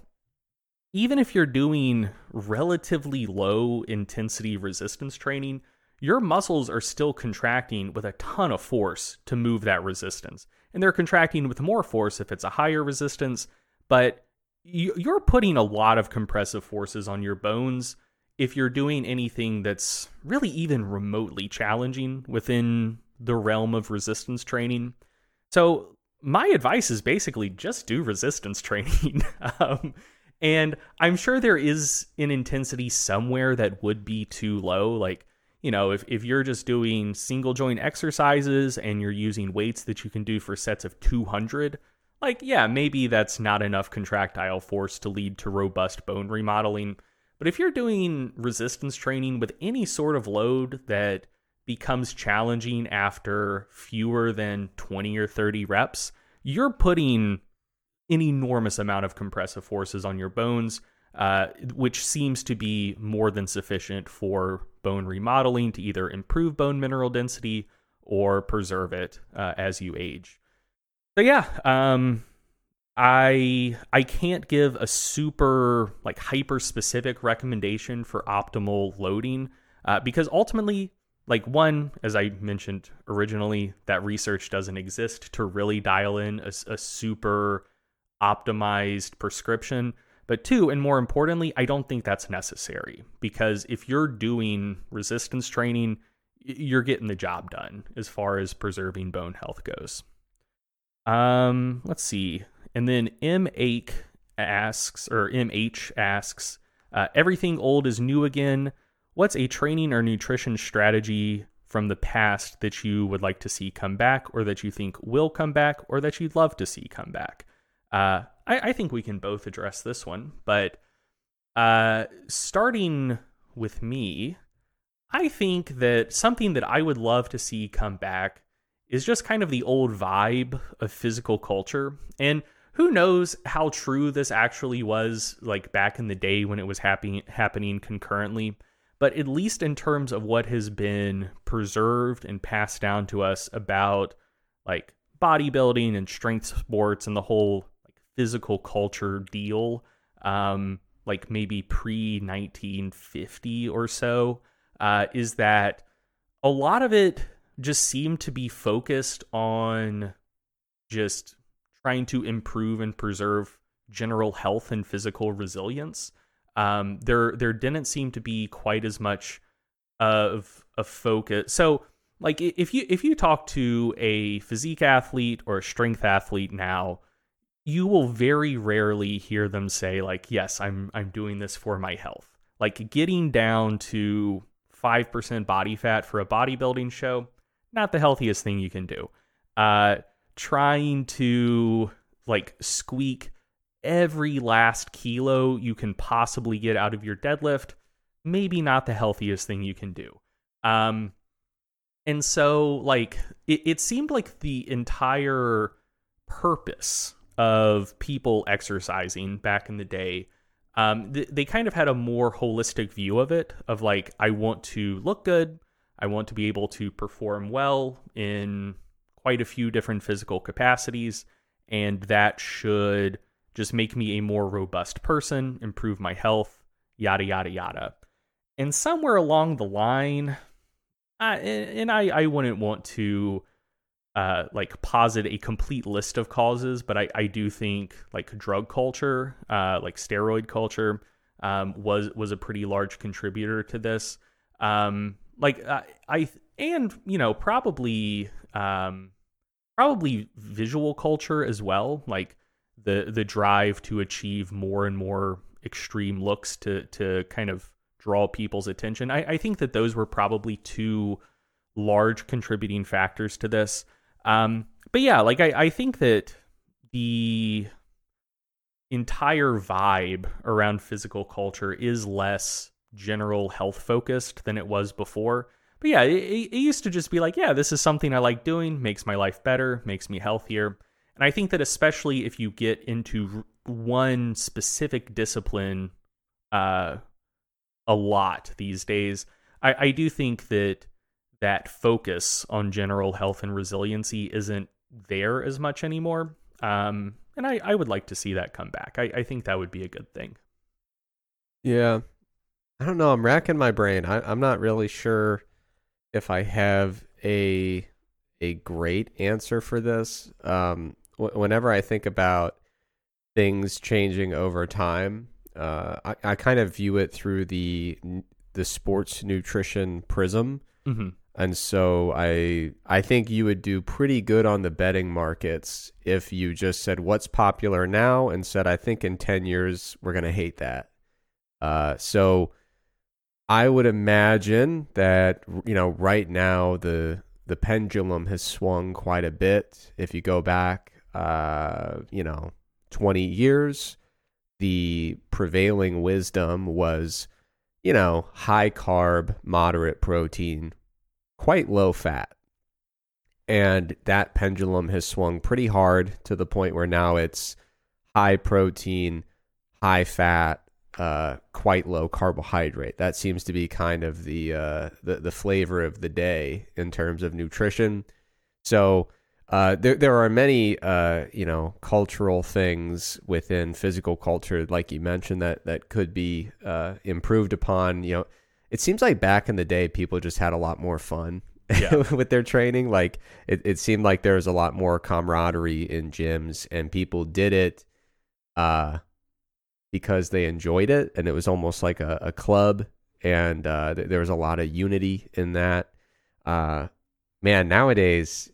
even if you're doing relatively low intensity resistance training, your muscles are still contracting with a ton of force to move that resistance. And they're contracting with more force if it's a higher resistance, but you're putting a lot of compressive forces on your bones if you're doing anything that's really even remotely challenging within the realm of resistance training. So, my advice is basically just do resistance training. um, and I'm sure there is an intensity somewhere that would be too low. Like, you know, if, if you're just doing single joint exercises and you're using weights that you can do for sets of 200, like, yeah, maybe that's not enough contractile force to lead to robust bone remodeling. But if you're doing resistance training with any sort of load that becomes challenging after fewer than 20 or 30 reps, you're putting an enormous amount of compressive forces on your bones, uh, which seems to be more than sufficient for bone remodeling to either improve bone mineral density or preserve it uh, as you age. So yeah, um, I I can't give a super like hyper specific recommendation for optimal loading uh, because ultimately like one as i mentioned originally that research doesn't exist to really dial in a, a, super optimized prescription. But two and more importantly i don't think that's necessary because if you're doing resistance training you're getting the job done as far as preserving bone health goes. Um let's see and then m Ake asks or mh asks uh, everything old is new again What's a training or nutrition strategy from the past that you would like to see come back, or that you think will come back, or that you'd love to see come back? Uh, I, I, think we can both address this one, but uh, starting with me, I think that something that I would love to see come back is just kind of the old vibe of physical culture. And who knows how true this actually was like back in the day when it was happening happening concurrently. But at least in terms of what has been preserved and passed down to us about like bodybuilding and strength sports and the whole like physical culture deal um like maybe pre 1950 or so uh is that a lot of it just seemed to be focused on just trying to improve and preserve general health and physical resilience um, there there didn't seem to be quite as much of a focus. So like if you if you talk to a physique athlete or a strength athlete now, you will very rarely hear them say like, "Yes, I'm I'm doing this for my health." Like getting down to 5% body fat for a bodybuilding show, not the healthiest thing you can do. Uh trying to like squeak every last kilo you can possibly get out of your deadlift, maybe not the healthiest thing you can do. Um, and so, like, it, it seemed like the entire purpose of people exercising back in the day um, th- they kind of had a more holistic view of it of like i want to look good i want to be able to perform well in quite a few different physical capacities and that should just make me a more robust person, improve my health, yada, yada, yada. And somewhere along the line, I, and I, I wouldn't want to uh, like posit a complete list of causes, but I, I do think like drug culture, uh, like steroid culture, um, was was a pretty large contributor to this. Um, like I, I and you know probably um, probably visual culture as well, like the the drive to achieve more and more extreme looks to to kind of draw people's attention. I, I think that those were probably two large contributing factors to this. Um, but yeah, like I, I think that the entire vibe around physical culture is less general health focused than it was before. But yeah, it, it, used to just be like, yeah, this is something I like doing, makes my life better, makes me healthier. And I think that especially if you get into one specific discipline uh, a lot these days, I, I do think that that focus on general health and resiliency isn't there as much anymore. Um, and I, I would like to see that come back. I, I think that would be a good thing. Yeah. I don't know. I'm racking my brain. I, I'm not really sure if I have a a great answer for this. Um, w- whenever I think about things changing over time, uh, I, I kind of view it through the the sports nutrition prism. Mm-hmm. And so I I think you would do pretty good on the betting markets if you just said what's popular now and said I think in 10 years we're going to hate that. Uh, so I would imagine that you know right now the the pendulum has swung quite a bit. If you go back uh, you know 20 years, the prevailing wisdom was you know high carb, moderate protein quite low fat. And that pendulum has swung pretty hard to the point where now it's high protein, high fat, uh, quite low carbohydrate. That seems to be kind of the, uh, the the flavor of the day in terms of nutrition. So uh, there there are many uh, you know cultural things within physical culture, like you mentioned, that that could be uh, improved upon. You know, it seems like back in the day, people just had a lot more fun yeah. with their training. Like it, it seemed like there was a lot more camaraderie in gyms, and people did it uh, because they enjoyed it, and it was almost like a, a club, and uh, th- there was a lot of unity in that. Uh, man, nowadays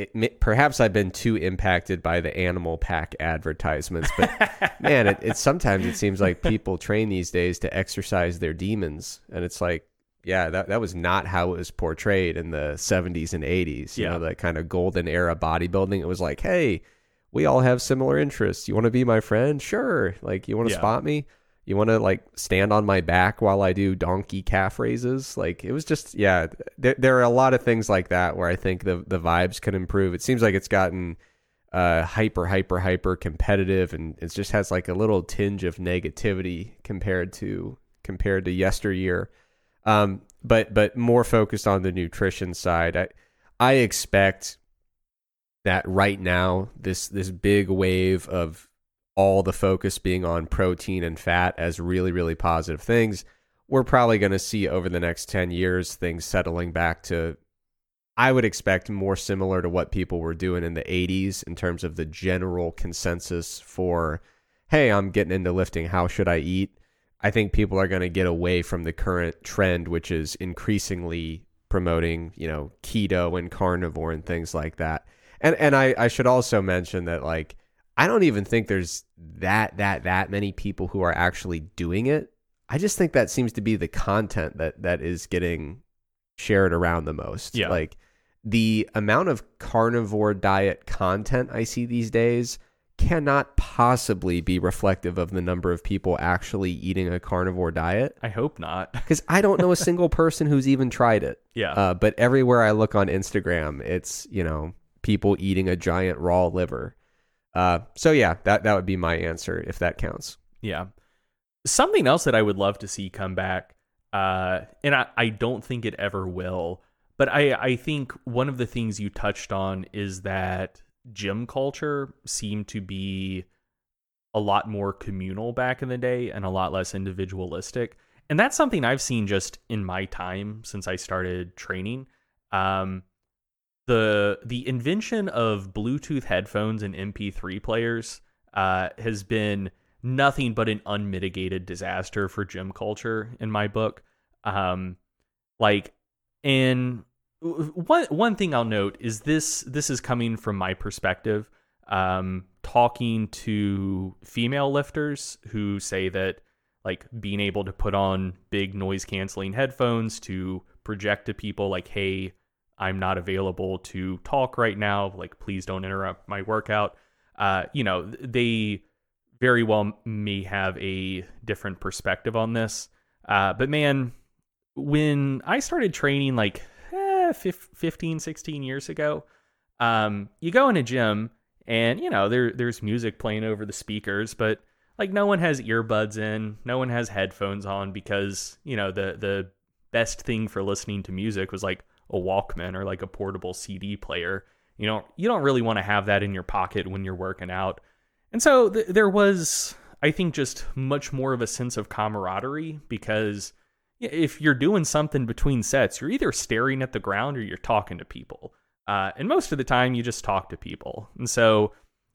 it, perhaps I've been too impacted by the Animal Pak advertisements, but man, it, it, sometimes it seems like people train these days to exercise their demons, and it's like, yeah, that that was not how it was portrayed in the '70s and '80s. You yeah. know, that kind of golden era bodybuilding. It was like, hey, we all have similar interests. You want to be my friend? Sure. Like, you want to yeah. spot me? you want to like stand on my back while I do donkey calf raises. Like it was just yeah. There, there are a lot of things like that where I think the the vibes can improve. It seems like it's gotten uh, hyper hyper hyper competitive and it just has like a little tinge of negativity compared to compared to yesteryear. Um, but but more focused on the nutrition side. I I expect that right now this this big wave of all the focus being on protein and fat as really, really positive things, we're probably going to see over the next 10 years things settling back to, I would expect more similar to what people were doing in the 80s in terms of the general consensus for, hey, I'm getting into lifting. How should I eat? I think people are going to get away from the current trend, which is increasingly promoting, you know, keto and carnivore and things like that. And and I, I should also mention that like I don't even think there's that that that many people who are actually doing it. I just think that seems to be the content that that is getting shared around the most. Yeah. Like the amount of carnivore diet content I see these days cannot possibly be reflective of the number of people actually eating a carnivore diet. I hope not. Because I don't know a single person who's even tried it. Yeah. Uh, but everywhere I look on Instagram, it's, you know, people eating a giant raw liver. Uh, so yeah, that that would be my answer if that counts. Yeah. Something else that I would love to see come back, uh, and I, I don't think it ever will, but I, I think one of the things you touched on is that gym culture seemed to be a lot more communal back in the day and a lot less individualistic. And that's something I've seen just in my time since I started training. Um, the the invention of Bluetooth headphones and MP3 players uh, has been nothing but an unmitigated disaster for gym culture in my book. Um, like, and one one thing I'll note is this this is coming from my perspective. Um, talking to female lifters who say that like being able to put on big noise canceling headphones to project to people like, hey, I'm not available to talk right now. Like, please don't interrupt my workout. Uh, you know, they very well may have a different perspective on this. Uh, but man, when I started training like eh, 15, 16 years ago, um, you go in a gym and, you know, there there's music playing over the speakers, but like no one has earbuds in, no one has headphones on because, you know, the the best thing for listening to music was like a Walkman or like a portable CD player. You know, you don't really want to have that in your pocket when you're working out. And so th- there was, I think, just much more of a sense of camaraderie because if you're doing something between sets, you're either staring at the ground or you're talking to people. Uh, and most of the time, you just talk to people. And so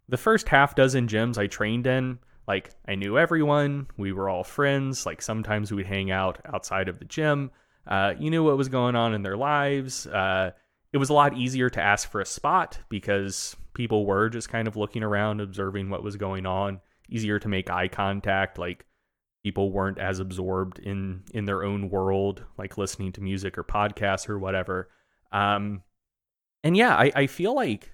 the first half dozen gyms I trained in, like I knew everyone. We were all friends. Like sometimes we'd hang out outside of the gym. Uh, you knew what was going on in their lives. Uh, it was a lot easier to ask for a spot because people were just kind of looking around, observing what was going on. Easier to make eye contact. Like people weren't as absorbed in in their own world, like listening to music or podcasts or whatever. Um, and yeah, I, I feel like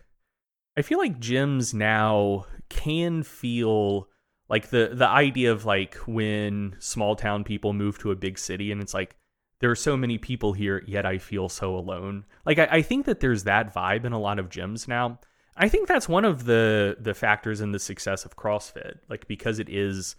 I feel like gyms now can feel like the the idea of like when small town people move to a big city and it's like there are so many people here yet i feel so alone. Like I, I, think that there's that vibe in a lot of gyms now. I think that's one of the the factors in the success of crossfit like because it is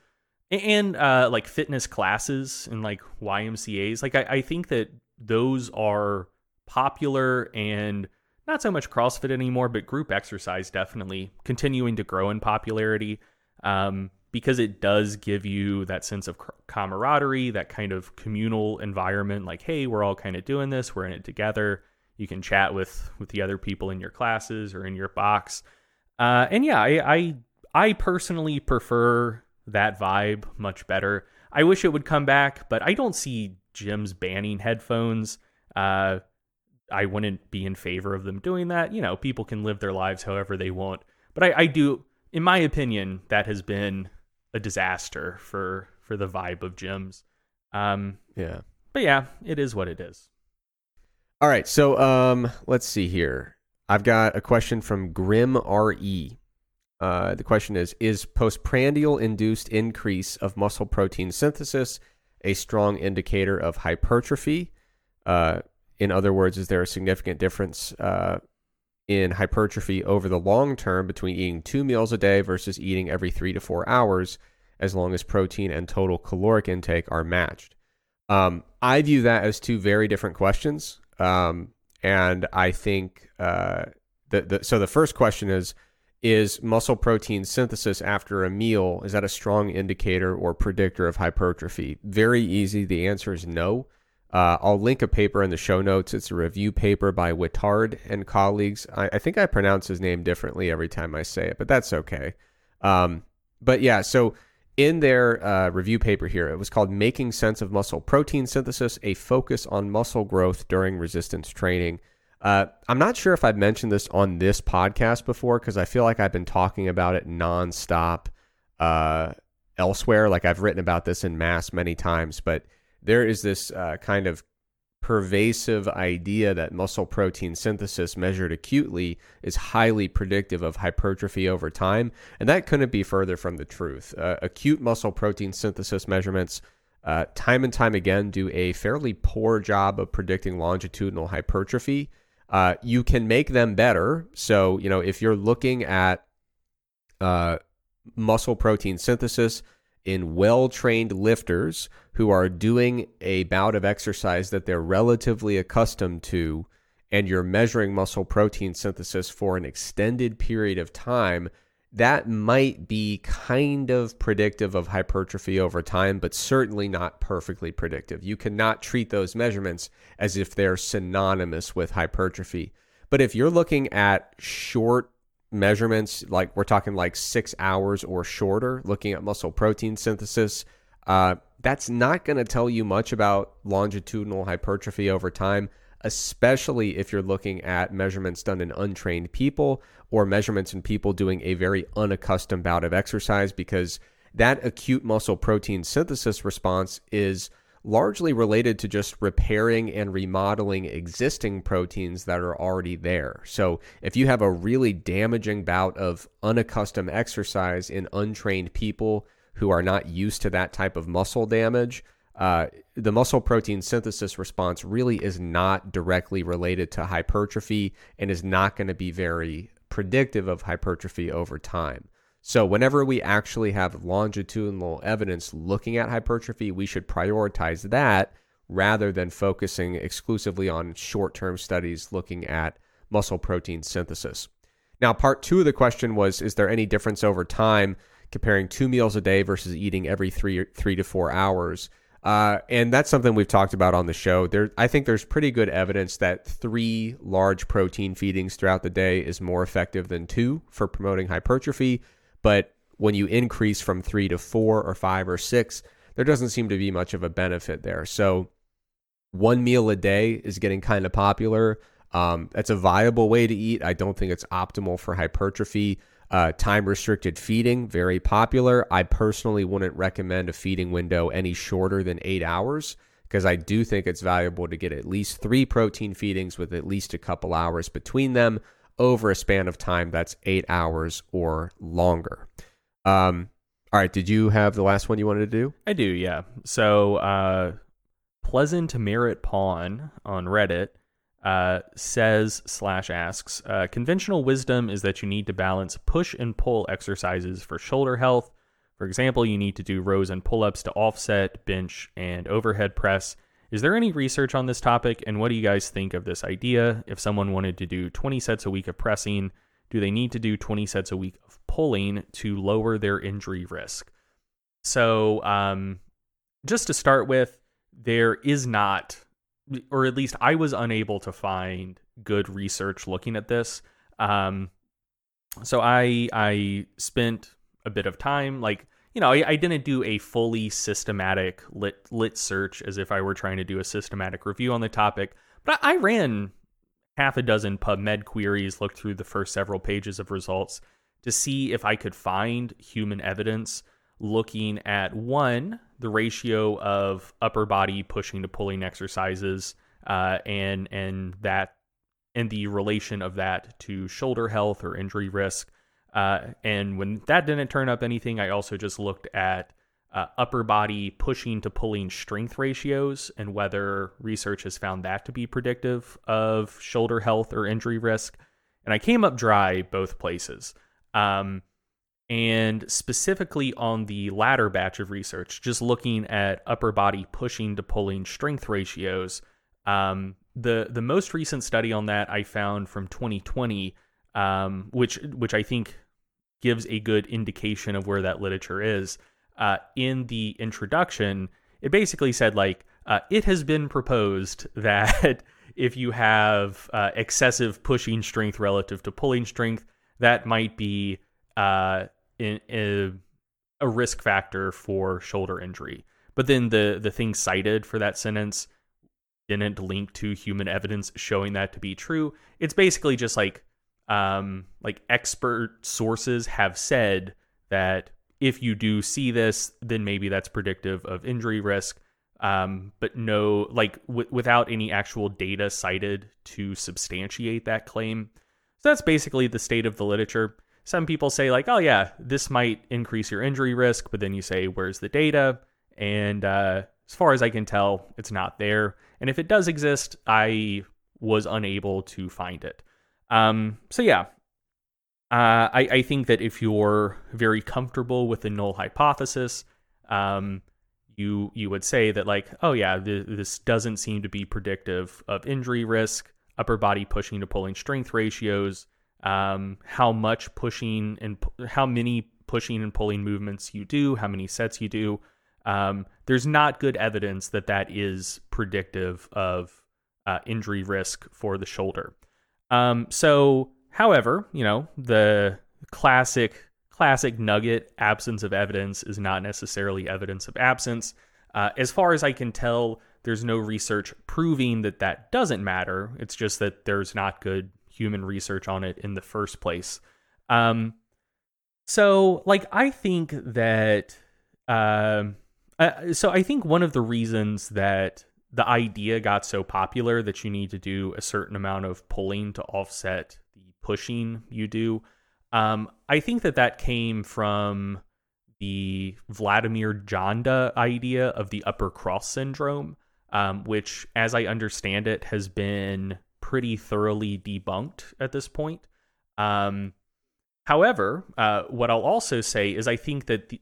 and uh like fitness classes and like ymcas like I, I think that those are popular and not so much crossfit anymore but group exercise definitely continuing to grow in popularity. Um because it does give you that sense of camaraderie, that kind of communal environment. Like, hey, we're all kind of doing this. We're in it together. You can chat with with the other people in your classes or in your box. Uh, and yeah, I, I I personally prefer that vibe much better. I wish it would come back, but I don't see gyms banning headphones. Uh, I wouldn't be in favor of them doing that. You know, people can live their lives however they want. But I, I do, in my opinion, that has been a disaster for for the vibe of gyms. Um, yeah, but yeah, it is what it is. All right, so um, let's see here. I've got a question from Grim Re. Uh, the question is: Is postprandial induced increase of muscle protein synthesis a strong indicator of hypertrophy? Uh, in other words, is there a significant difference uh, in hypertrophy over the long term between eating two meals a day versus eating every three to four hours, as long as protein and total caloric intake are matched. Um, I view that as two very different questions. Um, and I think uh, the, the, so the first question is is muscle protein synthesis after a meal is that a strong indicator or predictor of hypertrophy very easy the answer is no uh, I'll link a paper in the show notes. It's a review paper by Witard and colleagues. I, I, think I pronounce his name differently every time I say it, but that's okay. Um, but yeah, so in their uh, review paper here, it was called Making Sense of Muscle Protein Synthesis A Focus on Muscle Growth During Resistance Training. Uh, I'm not sure if I've mentioned this on this podcast before because I feel like I've been talking about it nonstop uh, elsewhere. Like I've written about this in MASS many times, but there is this uh, kind of pervasive idea that muscle protein synthesis measured acutely is highly predictive of hypertrophy over time. And that couldn't be further from the truth. Uh, acute muscle protein synthesis measurements, uh, time and time again, do a fairly poor job of predicting longitudinal hypertrophy. Uh, you can make them better. So, you know, if you're looking at uh, muscle protein synthesis, in well trained lifters who are doing a bout of exercise that they're relatively accustomed to, and you're measuring muscle protein synthesis for an extended period of time, that might be kind of predictive of hypertrophy over time, but certainly not perfectly predictive. You cannot treat those measurements as if they're synonymous with hypertrophy. But if you're looking at short measurements, like we're talking like six hours or shorter, looking at muscle protein synthesis, uh, that's not going to tell you much about longitudinal hypertrophy over time. especially if you're looking at measurements done in untrained people or measurements in people doing a very unaccustomed bout of exercise, because that acute muscle protein synthesis response is largely related to just repairing and remodeling existing proteins that are already there. So, if you have a really damaging bout of unaccustomed exercise in untrained people who are not used to that type of muscle damage, uh, the muscle protein synthesis response really is not directly related to hypertrophy and is not going to be very predictive of hypertrophy over time. So, whenever we actually have longitudinal evidence looking at hypertrophy, we should prioritize that rather than focusing exclusively on short term studies looking at muscle protein synthesis. Now, part two of the question was Is there any difference over time comparing two meals a day versus eating every three, three to four hours? Uh, and that's something we've talked about on the show. There, I think there's pretty good evidence that three large protein feedings throughout the day is more effective than two for promoting hypertrophy. But when you increase from three to four or five or six, there doesn't seem to be much of a benefit there. So one meal a day is getting kind of popular. Um, that's a viable way to eat. I don't think it's optimal for hypertrophy. Uh, time restricted feeding, very popular. I personally wouldn't recommend a feeding window any shorter than eight hours because I do think it's valuable to get at least three protein feedings with at least a couple hours between them over a span of time that's eight hours or longer. Um, all right. Did you have the last one you wanted to do? I do, yeah. So, uh, Pleasant Merit Pawn on Reddit uh, says slash asks uh, conventional wisdom is that you need to balance push and pull exercises for shoulder health. For example, you need to do rows and pull ups to offset, bench, and overhead press is there any research on this topic, and what do you guys think of this idea? If someone wanted to do 20 sets a week of pressing, do they need to do 20 sets a week of pulling to lower their injury risk? So, um, just to start with, there is not, or at least I was unable to find good research looking at this. Um, so I I spent a bit of time like you know, I, I, didn't do a fully systematic lit lit search as if I were trying to do a systematic review on the topic, but I, I ran half a dozen PubMed queries, looked through the first several pages of results to see if I could find human evidence looking at one, the ratio of upper body pushing to pulling exercises, uh, and and that and the relation of that to shoulder health or injury risk. Uh, and when that didn't turn up anything, I also just looked at uh, upper body pushing to pulling strength ratios and whether research has found that to be predictive of shoulder health or injury risk. And I came up dry both places. Um, and specifically on the latter batch of research, just looking at upper body pushing to pulling strength ratios, um, the the most recent study on that I found from 2020, um, which which I think gives a good indication of where that literature is. Uh, in the introduction, it basically said like uh, it has been proposed that if you have uh, excessive pushing strength relative to pulling strength, that might be uh, in, in a risk factor for shoulder injury. But then the the thing cited for that sentence didn't link to human evidence showing that to be true. It's basically just like um, like expert sources have said that if you do see this, then maybe that's predictive of injury risk. Um, but no, like w- without any actual data cited to substantiate that claim. So that's basically the state of the literature. Some people say, like, oh, yeah, this might increase your injury risk, but then you say, where's the data? And uh, as far as I can tell, it's not there. And if it does exist, I was unable to find it. Um, so yeah, uh, I, I think that if you're very comfortable with the null hypothesis, um, you you would say that like, oh yeah, th- this doesn't seem to be predictive of injury risk, upper body pushing to pulling strength ratios, um, how much pushing and how many pushing and pulling movements you do, how many sets you do. Um, there's not good evidence that that is predictive of uh, injury risk for the shoulder. Um, so, however, you know, the classic classic nugget absence of evidence is not necessarily evidence of absence. Uh, as far as I can tell, there's no research proving that that doesn't matter. It's just that there's not good human research on it in the first place. Um, so, like, I think that, um, uh, so I think one of the reasons that the idea got so popular that you need to do a certain amount of pulling to offset the pushing you do, um, I think that that came from the Vladimir Janda idea of the upper cross syndrome, um, which, as I understand it, has been pretty thoroughly debunked at this point. Um, however, uh, what I'll also say is I think that the,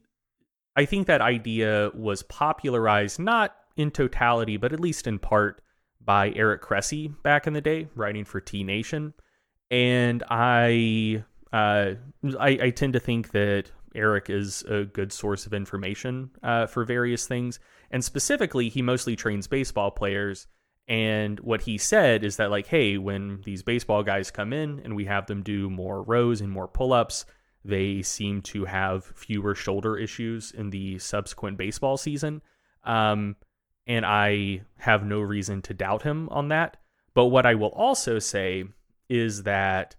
I think that idea was popularized not in totality, but at least in part by Eric Cressey back in the day, writing for T Nation, and I uh, I, I tend to think that Eric is a good source of information uh, for various things. And specifically, he mostly trains baseball players. And what he said is that, like, hey, when these baseball guys come in and we have them do more rows and more pull ups, they seem to have fewer shoulder issues in the subsequent baseball season. Um, and I have no reason to doubt him on that. But what I will also say is that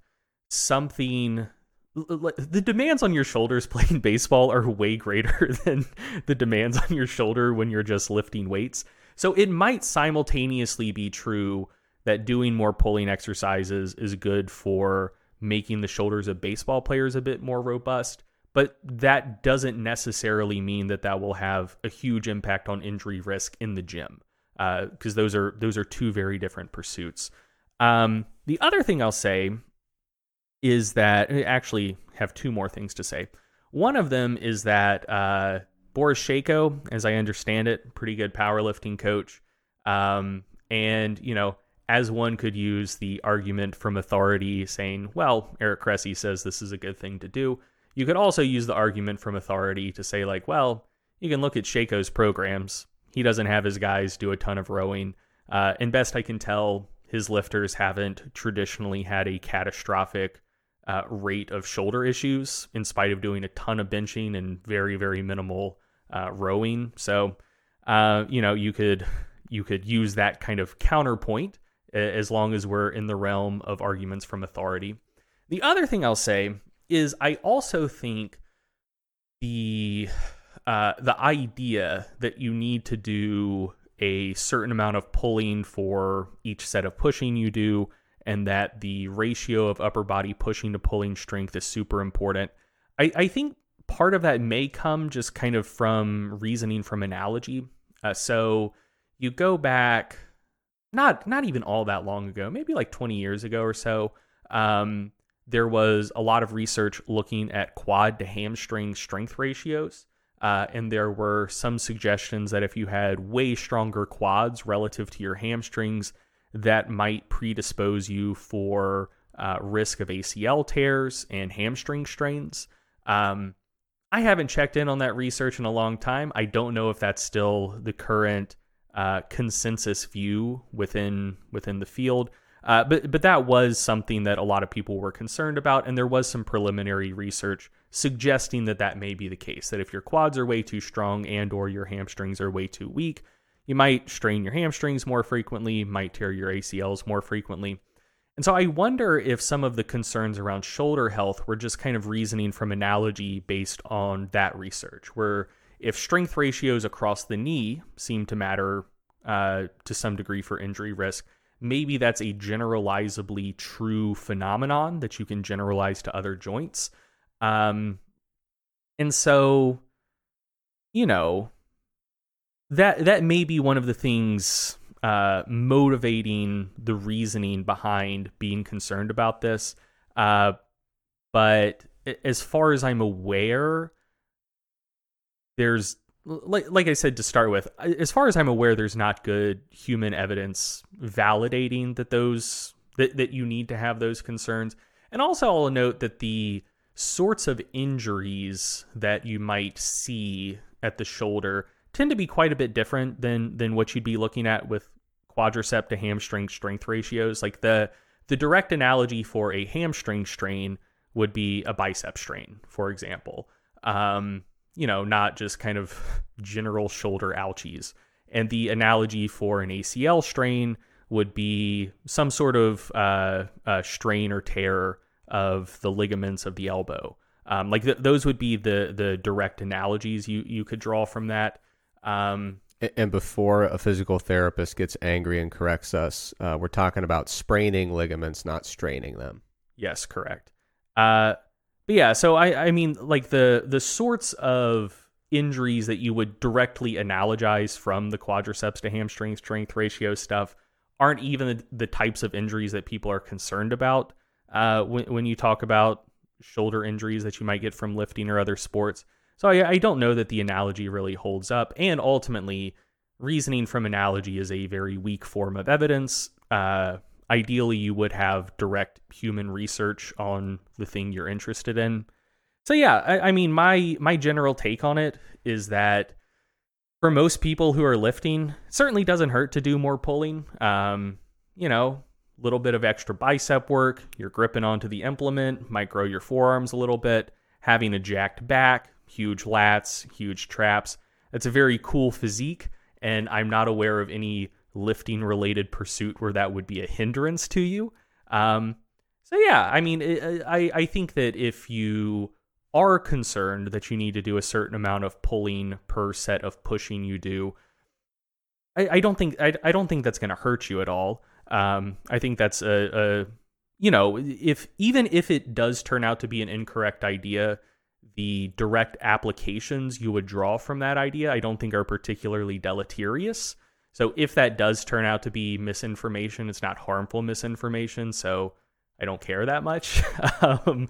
something the demands on your shoulders playing baseball are way greater than the demands on your shoulder when you're just lifting weights. So it might simultaneously be true that doing more pulling exercises is good for making the shoulders of baseball players a bit more robust, but that doesn't necessarily mean that that will have a huge impact on injury risk in the gym because uh, those are those are two very different pursuits. Um, the other thing I'll say is that I actually have two more things to say. One of them is that uh, Boris Sheiko, as I understand it, pretty good powerlifting coach, um, and you know, as one could use the argument from authority saying, "Well, Eric Cressey says this is a good thing to do." You could also use the argument from authority to say, like, "Well, you can look at Sheiko's programs. He doesn't have his guys do a ton of rowing, uh, and best I can tell, his lifters haven't traditionally had a catastrophic." uh, rate of shoulder issues in spite of doing a ton of benching and very very minimal uh, rowing. So uh, you know you could you could use that kind of counterpoint as long as we're in the realm of arguments from authority. The other thing I'll say is I also think the uh, the idea that you need to do a certain amount of pulling for each set of pushing you do and that the ratio of upper body pushing to pulling strength is super important. I, I think part of that may come just kind of from reasoning from analogy. Uh, so you go back, not not even all that long ago, maybe like 20 years ago or so. Um, there was a lot of research looking at quad to hamstring strength ratios. Uh, and there were some suggestions that if you had way stronger quads relative to your hamstrings, that might predispose you for uh, risk of ACL tears and hamstring strains. Um, I haven't checked in on that research in a long time. I don't know if that's still the current uh, consensus view within within the field. Uh, but but that was something that a lot of people were concerned about, and there was some preliminary research suggesting that that may be the case. That if your quads are way too strong and or your hamstrings are way too weak, you might strain your hamstrings more frequently, might tear your ACLs more frequently. And so I wonder if some of the concerns around shoulder health were just kind of reasoning from analogy based on that research, where if strength ratios across the knee seem to matter uh, to some degree for injury risk, maybe that's a generalizably true phenomenon that you can generalize to other joints. Um, and so, you know, that that may be one of the things uh, motivating the reasoning behind being concerned about this. Uh, but as far as I'm aware, there's like like I said to start with, as far as I'm aware, there's not good human evidence validating that those that, that you need to have those concerns. And also I'll note that the sorts of injuries that you might see at the shoulder tend to be quite a bit different than than what you'd be looking at with quadricep to hamstring strength ratios. Like the the direct analogy for a hamstring strain would be a bicep strain, for example. Um, you know, not just kind of general shoulder ouchies. And the analogy for an ACL strain would be some sort of uh, uh, strain or tear of the ligaments of the elbow. Um, like th- those would be the the direct analogies you you could draw from that. Um, and before a physical therapist gets angry and corrects us, uh, we're talking about spraining ligaments, not straining them. Yes, correct. Uh, but yeah, so I I mean like the the sorts of injuries that you would directly analogize from the quadriceps to hamstring strength ratio stuff aren't even the, the types of injuries that people are concerned about uh, when, when you talk about shoulder injuries that you might get from lifting or other sports. So I, I don't know that the analogy really holds up. And ultimately, reasoning from analogy is a very weak form of evidence. Uh, ideally, you would have direct human research on the thing you're interested in. So yeah, I, I mean, my my general take on it is that for most people who are lifting, certainly doesn't hurt to do more pulling. Um, you know, a little bit of extra bicep work, you're gripping onto the implement, might grow your forearms a little bit, having a jacked back, huge lats, huge traps. It's a very cool physique, and I'm not aware of any lifting related pursuit where that would be a hindrance to you. Um, so yeah, I mean, I I think that if you are concerned that you need to do a certain amount of pulling per set of pushing you do, I, I don't think I, I don't think that's going to hurt you at all. Um, I think that's a, a you know if even if it does turn out to be an incorrect idea, the direct applications you would draw from that idea I don't think are particularly deleterious. So if that does turn out to be misinformation, it's not harmful misinformation. So I don't care that much. um,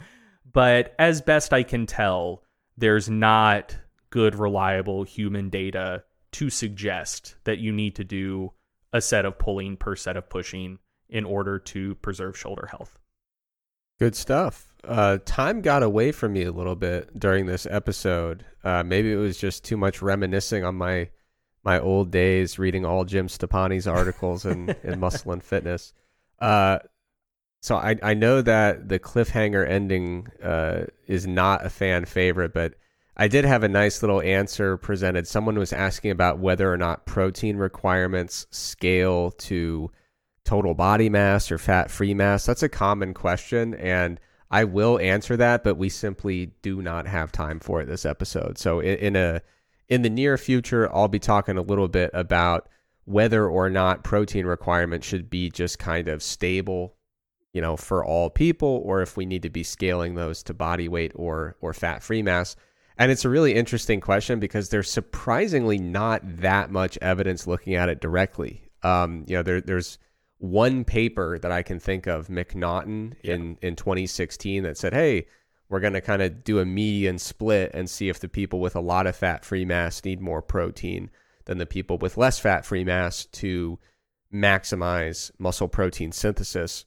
but as best I can tell, there's not good, reliable human data to suggest that you need to do a set of pulling per set of pushing in order to preserve shoulder health. Good stuff. Uh, time got away from me a little bit during this episode. Uh, maybe it was just too much reminiscing on my my old days, reading all Jim Stoppani's articles in, in Muscle and Fitness. Uh, so I I know that the cliffhanger ending uh, is not a fan favorite, but I did have a nice little answer presented. Someone was asking about whether or not protein requirements scale to total body mass or fat free mass. That's a common question, and I will answer that, but we simply do not have time for it this episode. So in, in a in the near future, I'll be talking a little bit about whether or not protein requirements should be just kind of stable you know, for all people, or if we need to be scaling those to body weight or or fat free mass. And it's a really interesting question because there's surprisingly not that much evidence looking at it directly. Um, you know, there, there's one paper that I can think of, Macnaughton yeah. in in 2016, that said, "Hey, we're going to kind of do a median split and see if the people with a lot of fat free mass need more protein than the people with less fat free mass to maximize muscle protein synthesis."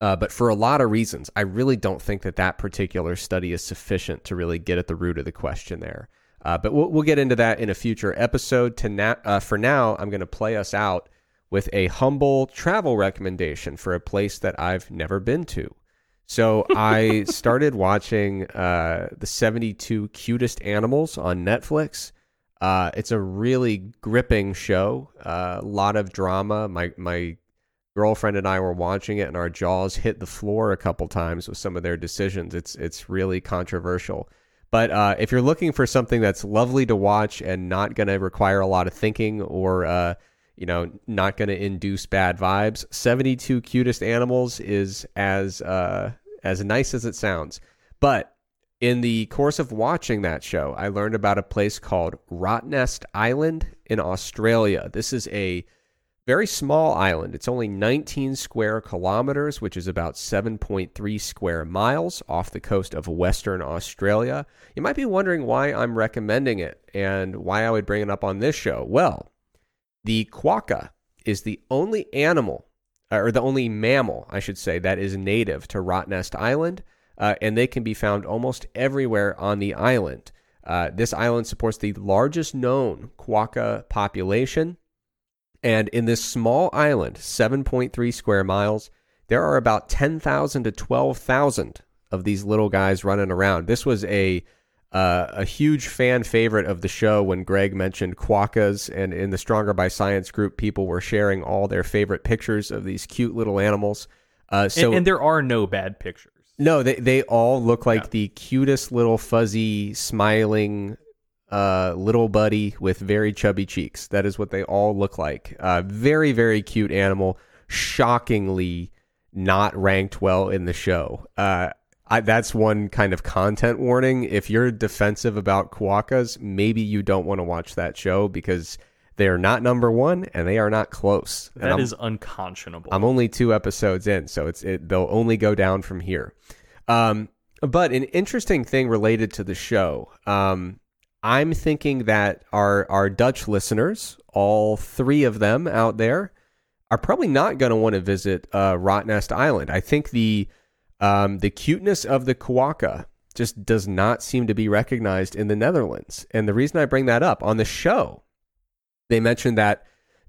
Uh, but for a lot of reasons, I really don't think that that particular study is sufficient to really get at the root of the question there. Uh, but we'll, we'll get into that in a future episode. To na- uh, for now, I'm going to play us out with a humble travel recommendation for a place that I've never been to. So I started watching uh, the 72 cutest animals on Netflix. Uh, it's a really gripping show. Uh, a lot of drama. My my girlfriend and I were watching it, and our jaws hit the floor a couple times with some of their decisions. It's it's really controversial. But uh, if you're looking for something that's lovely to watch and not going to require a lot of thinking or uh, you know not going to induce bad vibes, 72 cutest animals is as uh, as nice as it sounds. But in the course of watching that show, I learned about a place called Rottnest Island in Australia. This is a very small island. It's only 19 square kilometers, which is about 7.3 square miles off the coast of Western Australia. You might be wondering why I'm recommending it and why I would bring it up on this show. Well, the quokka is the only animal, or the only mammal, I should say, that is native to Rottnest Island, uh, and they can be found almost everywhere on the island. Uh, this island supports the largest known quokka population. And in this small island, 7.3 square miles, there are about 10,000 to 12,000 of these little guys running around. This was a uh, a huge fan favorite of the show when Greg mentioned quokkas, and in the Stronger by Science group, people were sharing all their favorite pictures of these cute little animals. Uh, so and, and there are no bad pictures. no, they they all look like Yeah. the cutest little fuzzy smiling uh, little buddy with very chubby cheeks. That is what they all look like. Uh, very very cute animal. Shockingly not ranked well in the show. I, that's one kind of content warning. If you're defensive about quokkas, maybe you don't want to watch that show because they are not number one and they are not close. That is unconscionable. I'm only two episodes in, so it's it, they'll only go down from here. Um, but an interesting thing related to the show, um, I'm thinking that our our Dutch listeners, all three of them out there, are probably not going to want to visit uh, Rottnest Island. I think the um, the cuteness of the quokka just does not seem to be recognized in the Netherlands. And the reason I bring that up on the show, they mentioned that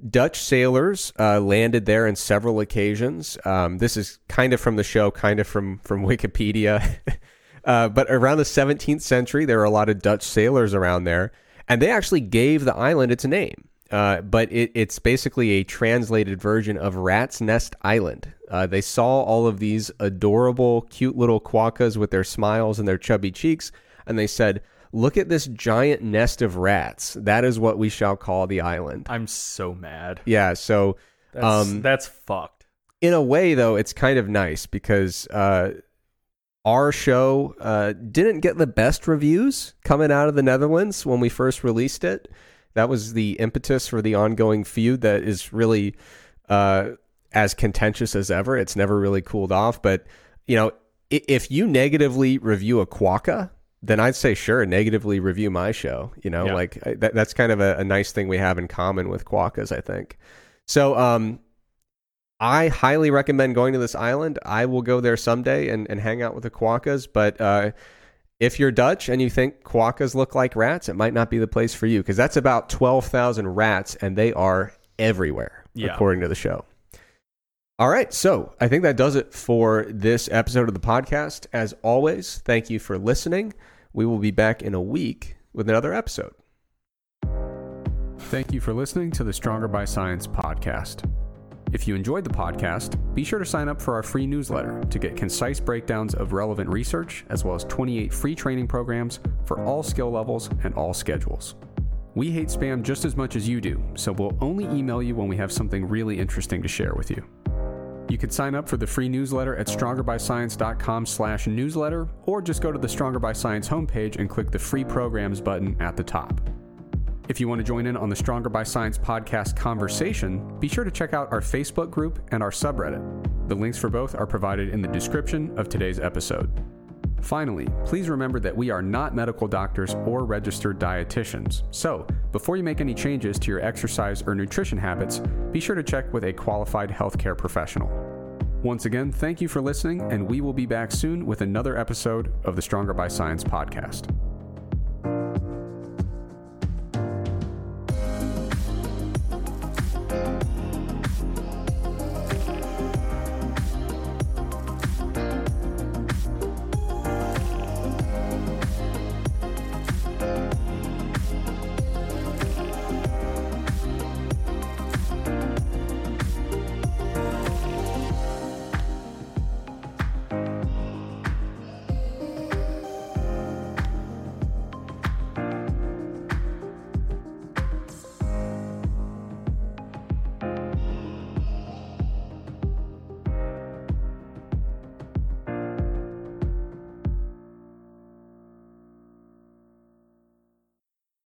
Dutch sailors uh, landed there on several occasions. Um, this is kind of from the show, kind of from from Wikipedia. uh, but around the 17th century, there were a lot of Dutch sailors around there, and they actually gave the island its name. Uh, but it, it's basically a translated version of Rat's Nest Island. Uh, they saw all of these adorable, cute little quokkas with their smiles and their chubby cheeks, and they said, "Look at this giant nest of rats. That is what we shall call the island." I'm so mad. Yeah, so That's, Um, that's fucked. in a way though it's kind of nice because uh, our show uh, didn't get the best reviews coming out of the netherlands when we first released it that was the impetus for the ongoing feud that is really uh, as contentious as ever it's never really cooled off but you know if you negatively review a quokka then i'd say sure negatively review my show you know Yeah. like I- that, that's kind of a, a nice thing we have in common with quokkas i think so um I highly recommend going to this island. I will go there someday and, and hang out with the quokkas. But uh, if you're Dutch and you think quokkas look like rats, it might not be the place for you because that's about 12,000 rats and they are everywhere, Yeah. according to the show. All right. So I think that does it for this episode of the podcast. As always, thank you for listening. We will be back in a week with another episode. Thank you for listening to the Stronger by Science podcast. If you enjoyed the podcast, be sure to sign up for our free newsletter to get concise breakdowns of relevant research, as well as 28 free training programs for all skill levels and all schedules. We hate spam just as much as you do, so we'll only email you when we have something really interesting to share with you. You can sign up for the free newsletter at strongerbyscience.com slash newsletter, or just go to the Stronger by Science homepage and click the free programs button at the top. If you want to join in on the Stronger by Science podcast conversation, be sure to check out our Facebook group and our subreddit. The links for both are provided in the description of today's episode. Finally, please remember that we are not medical doctors or registered dietitians. So, before you make any changes to your exercise or nutrition habits, be sure to check with a qualified healthcare professional. Once again, thank you for listening, and we will be back soon with another episode of the Stronger by Science podcast.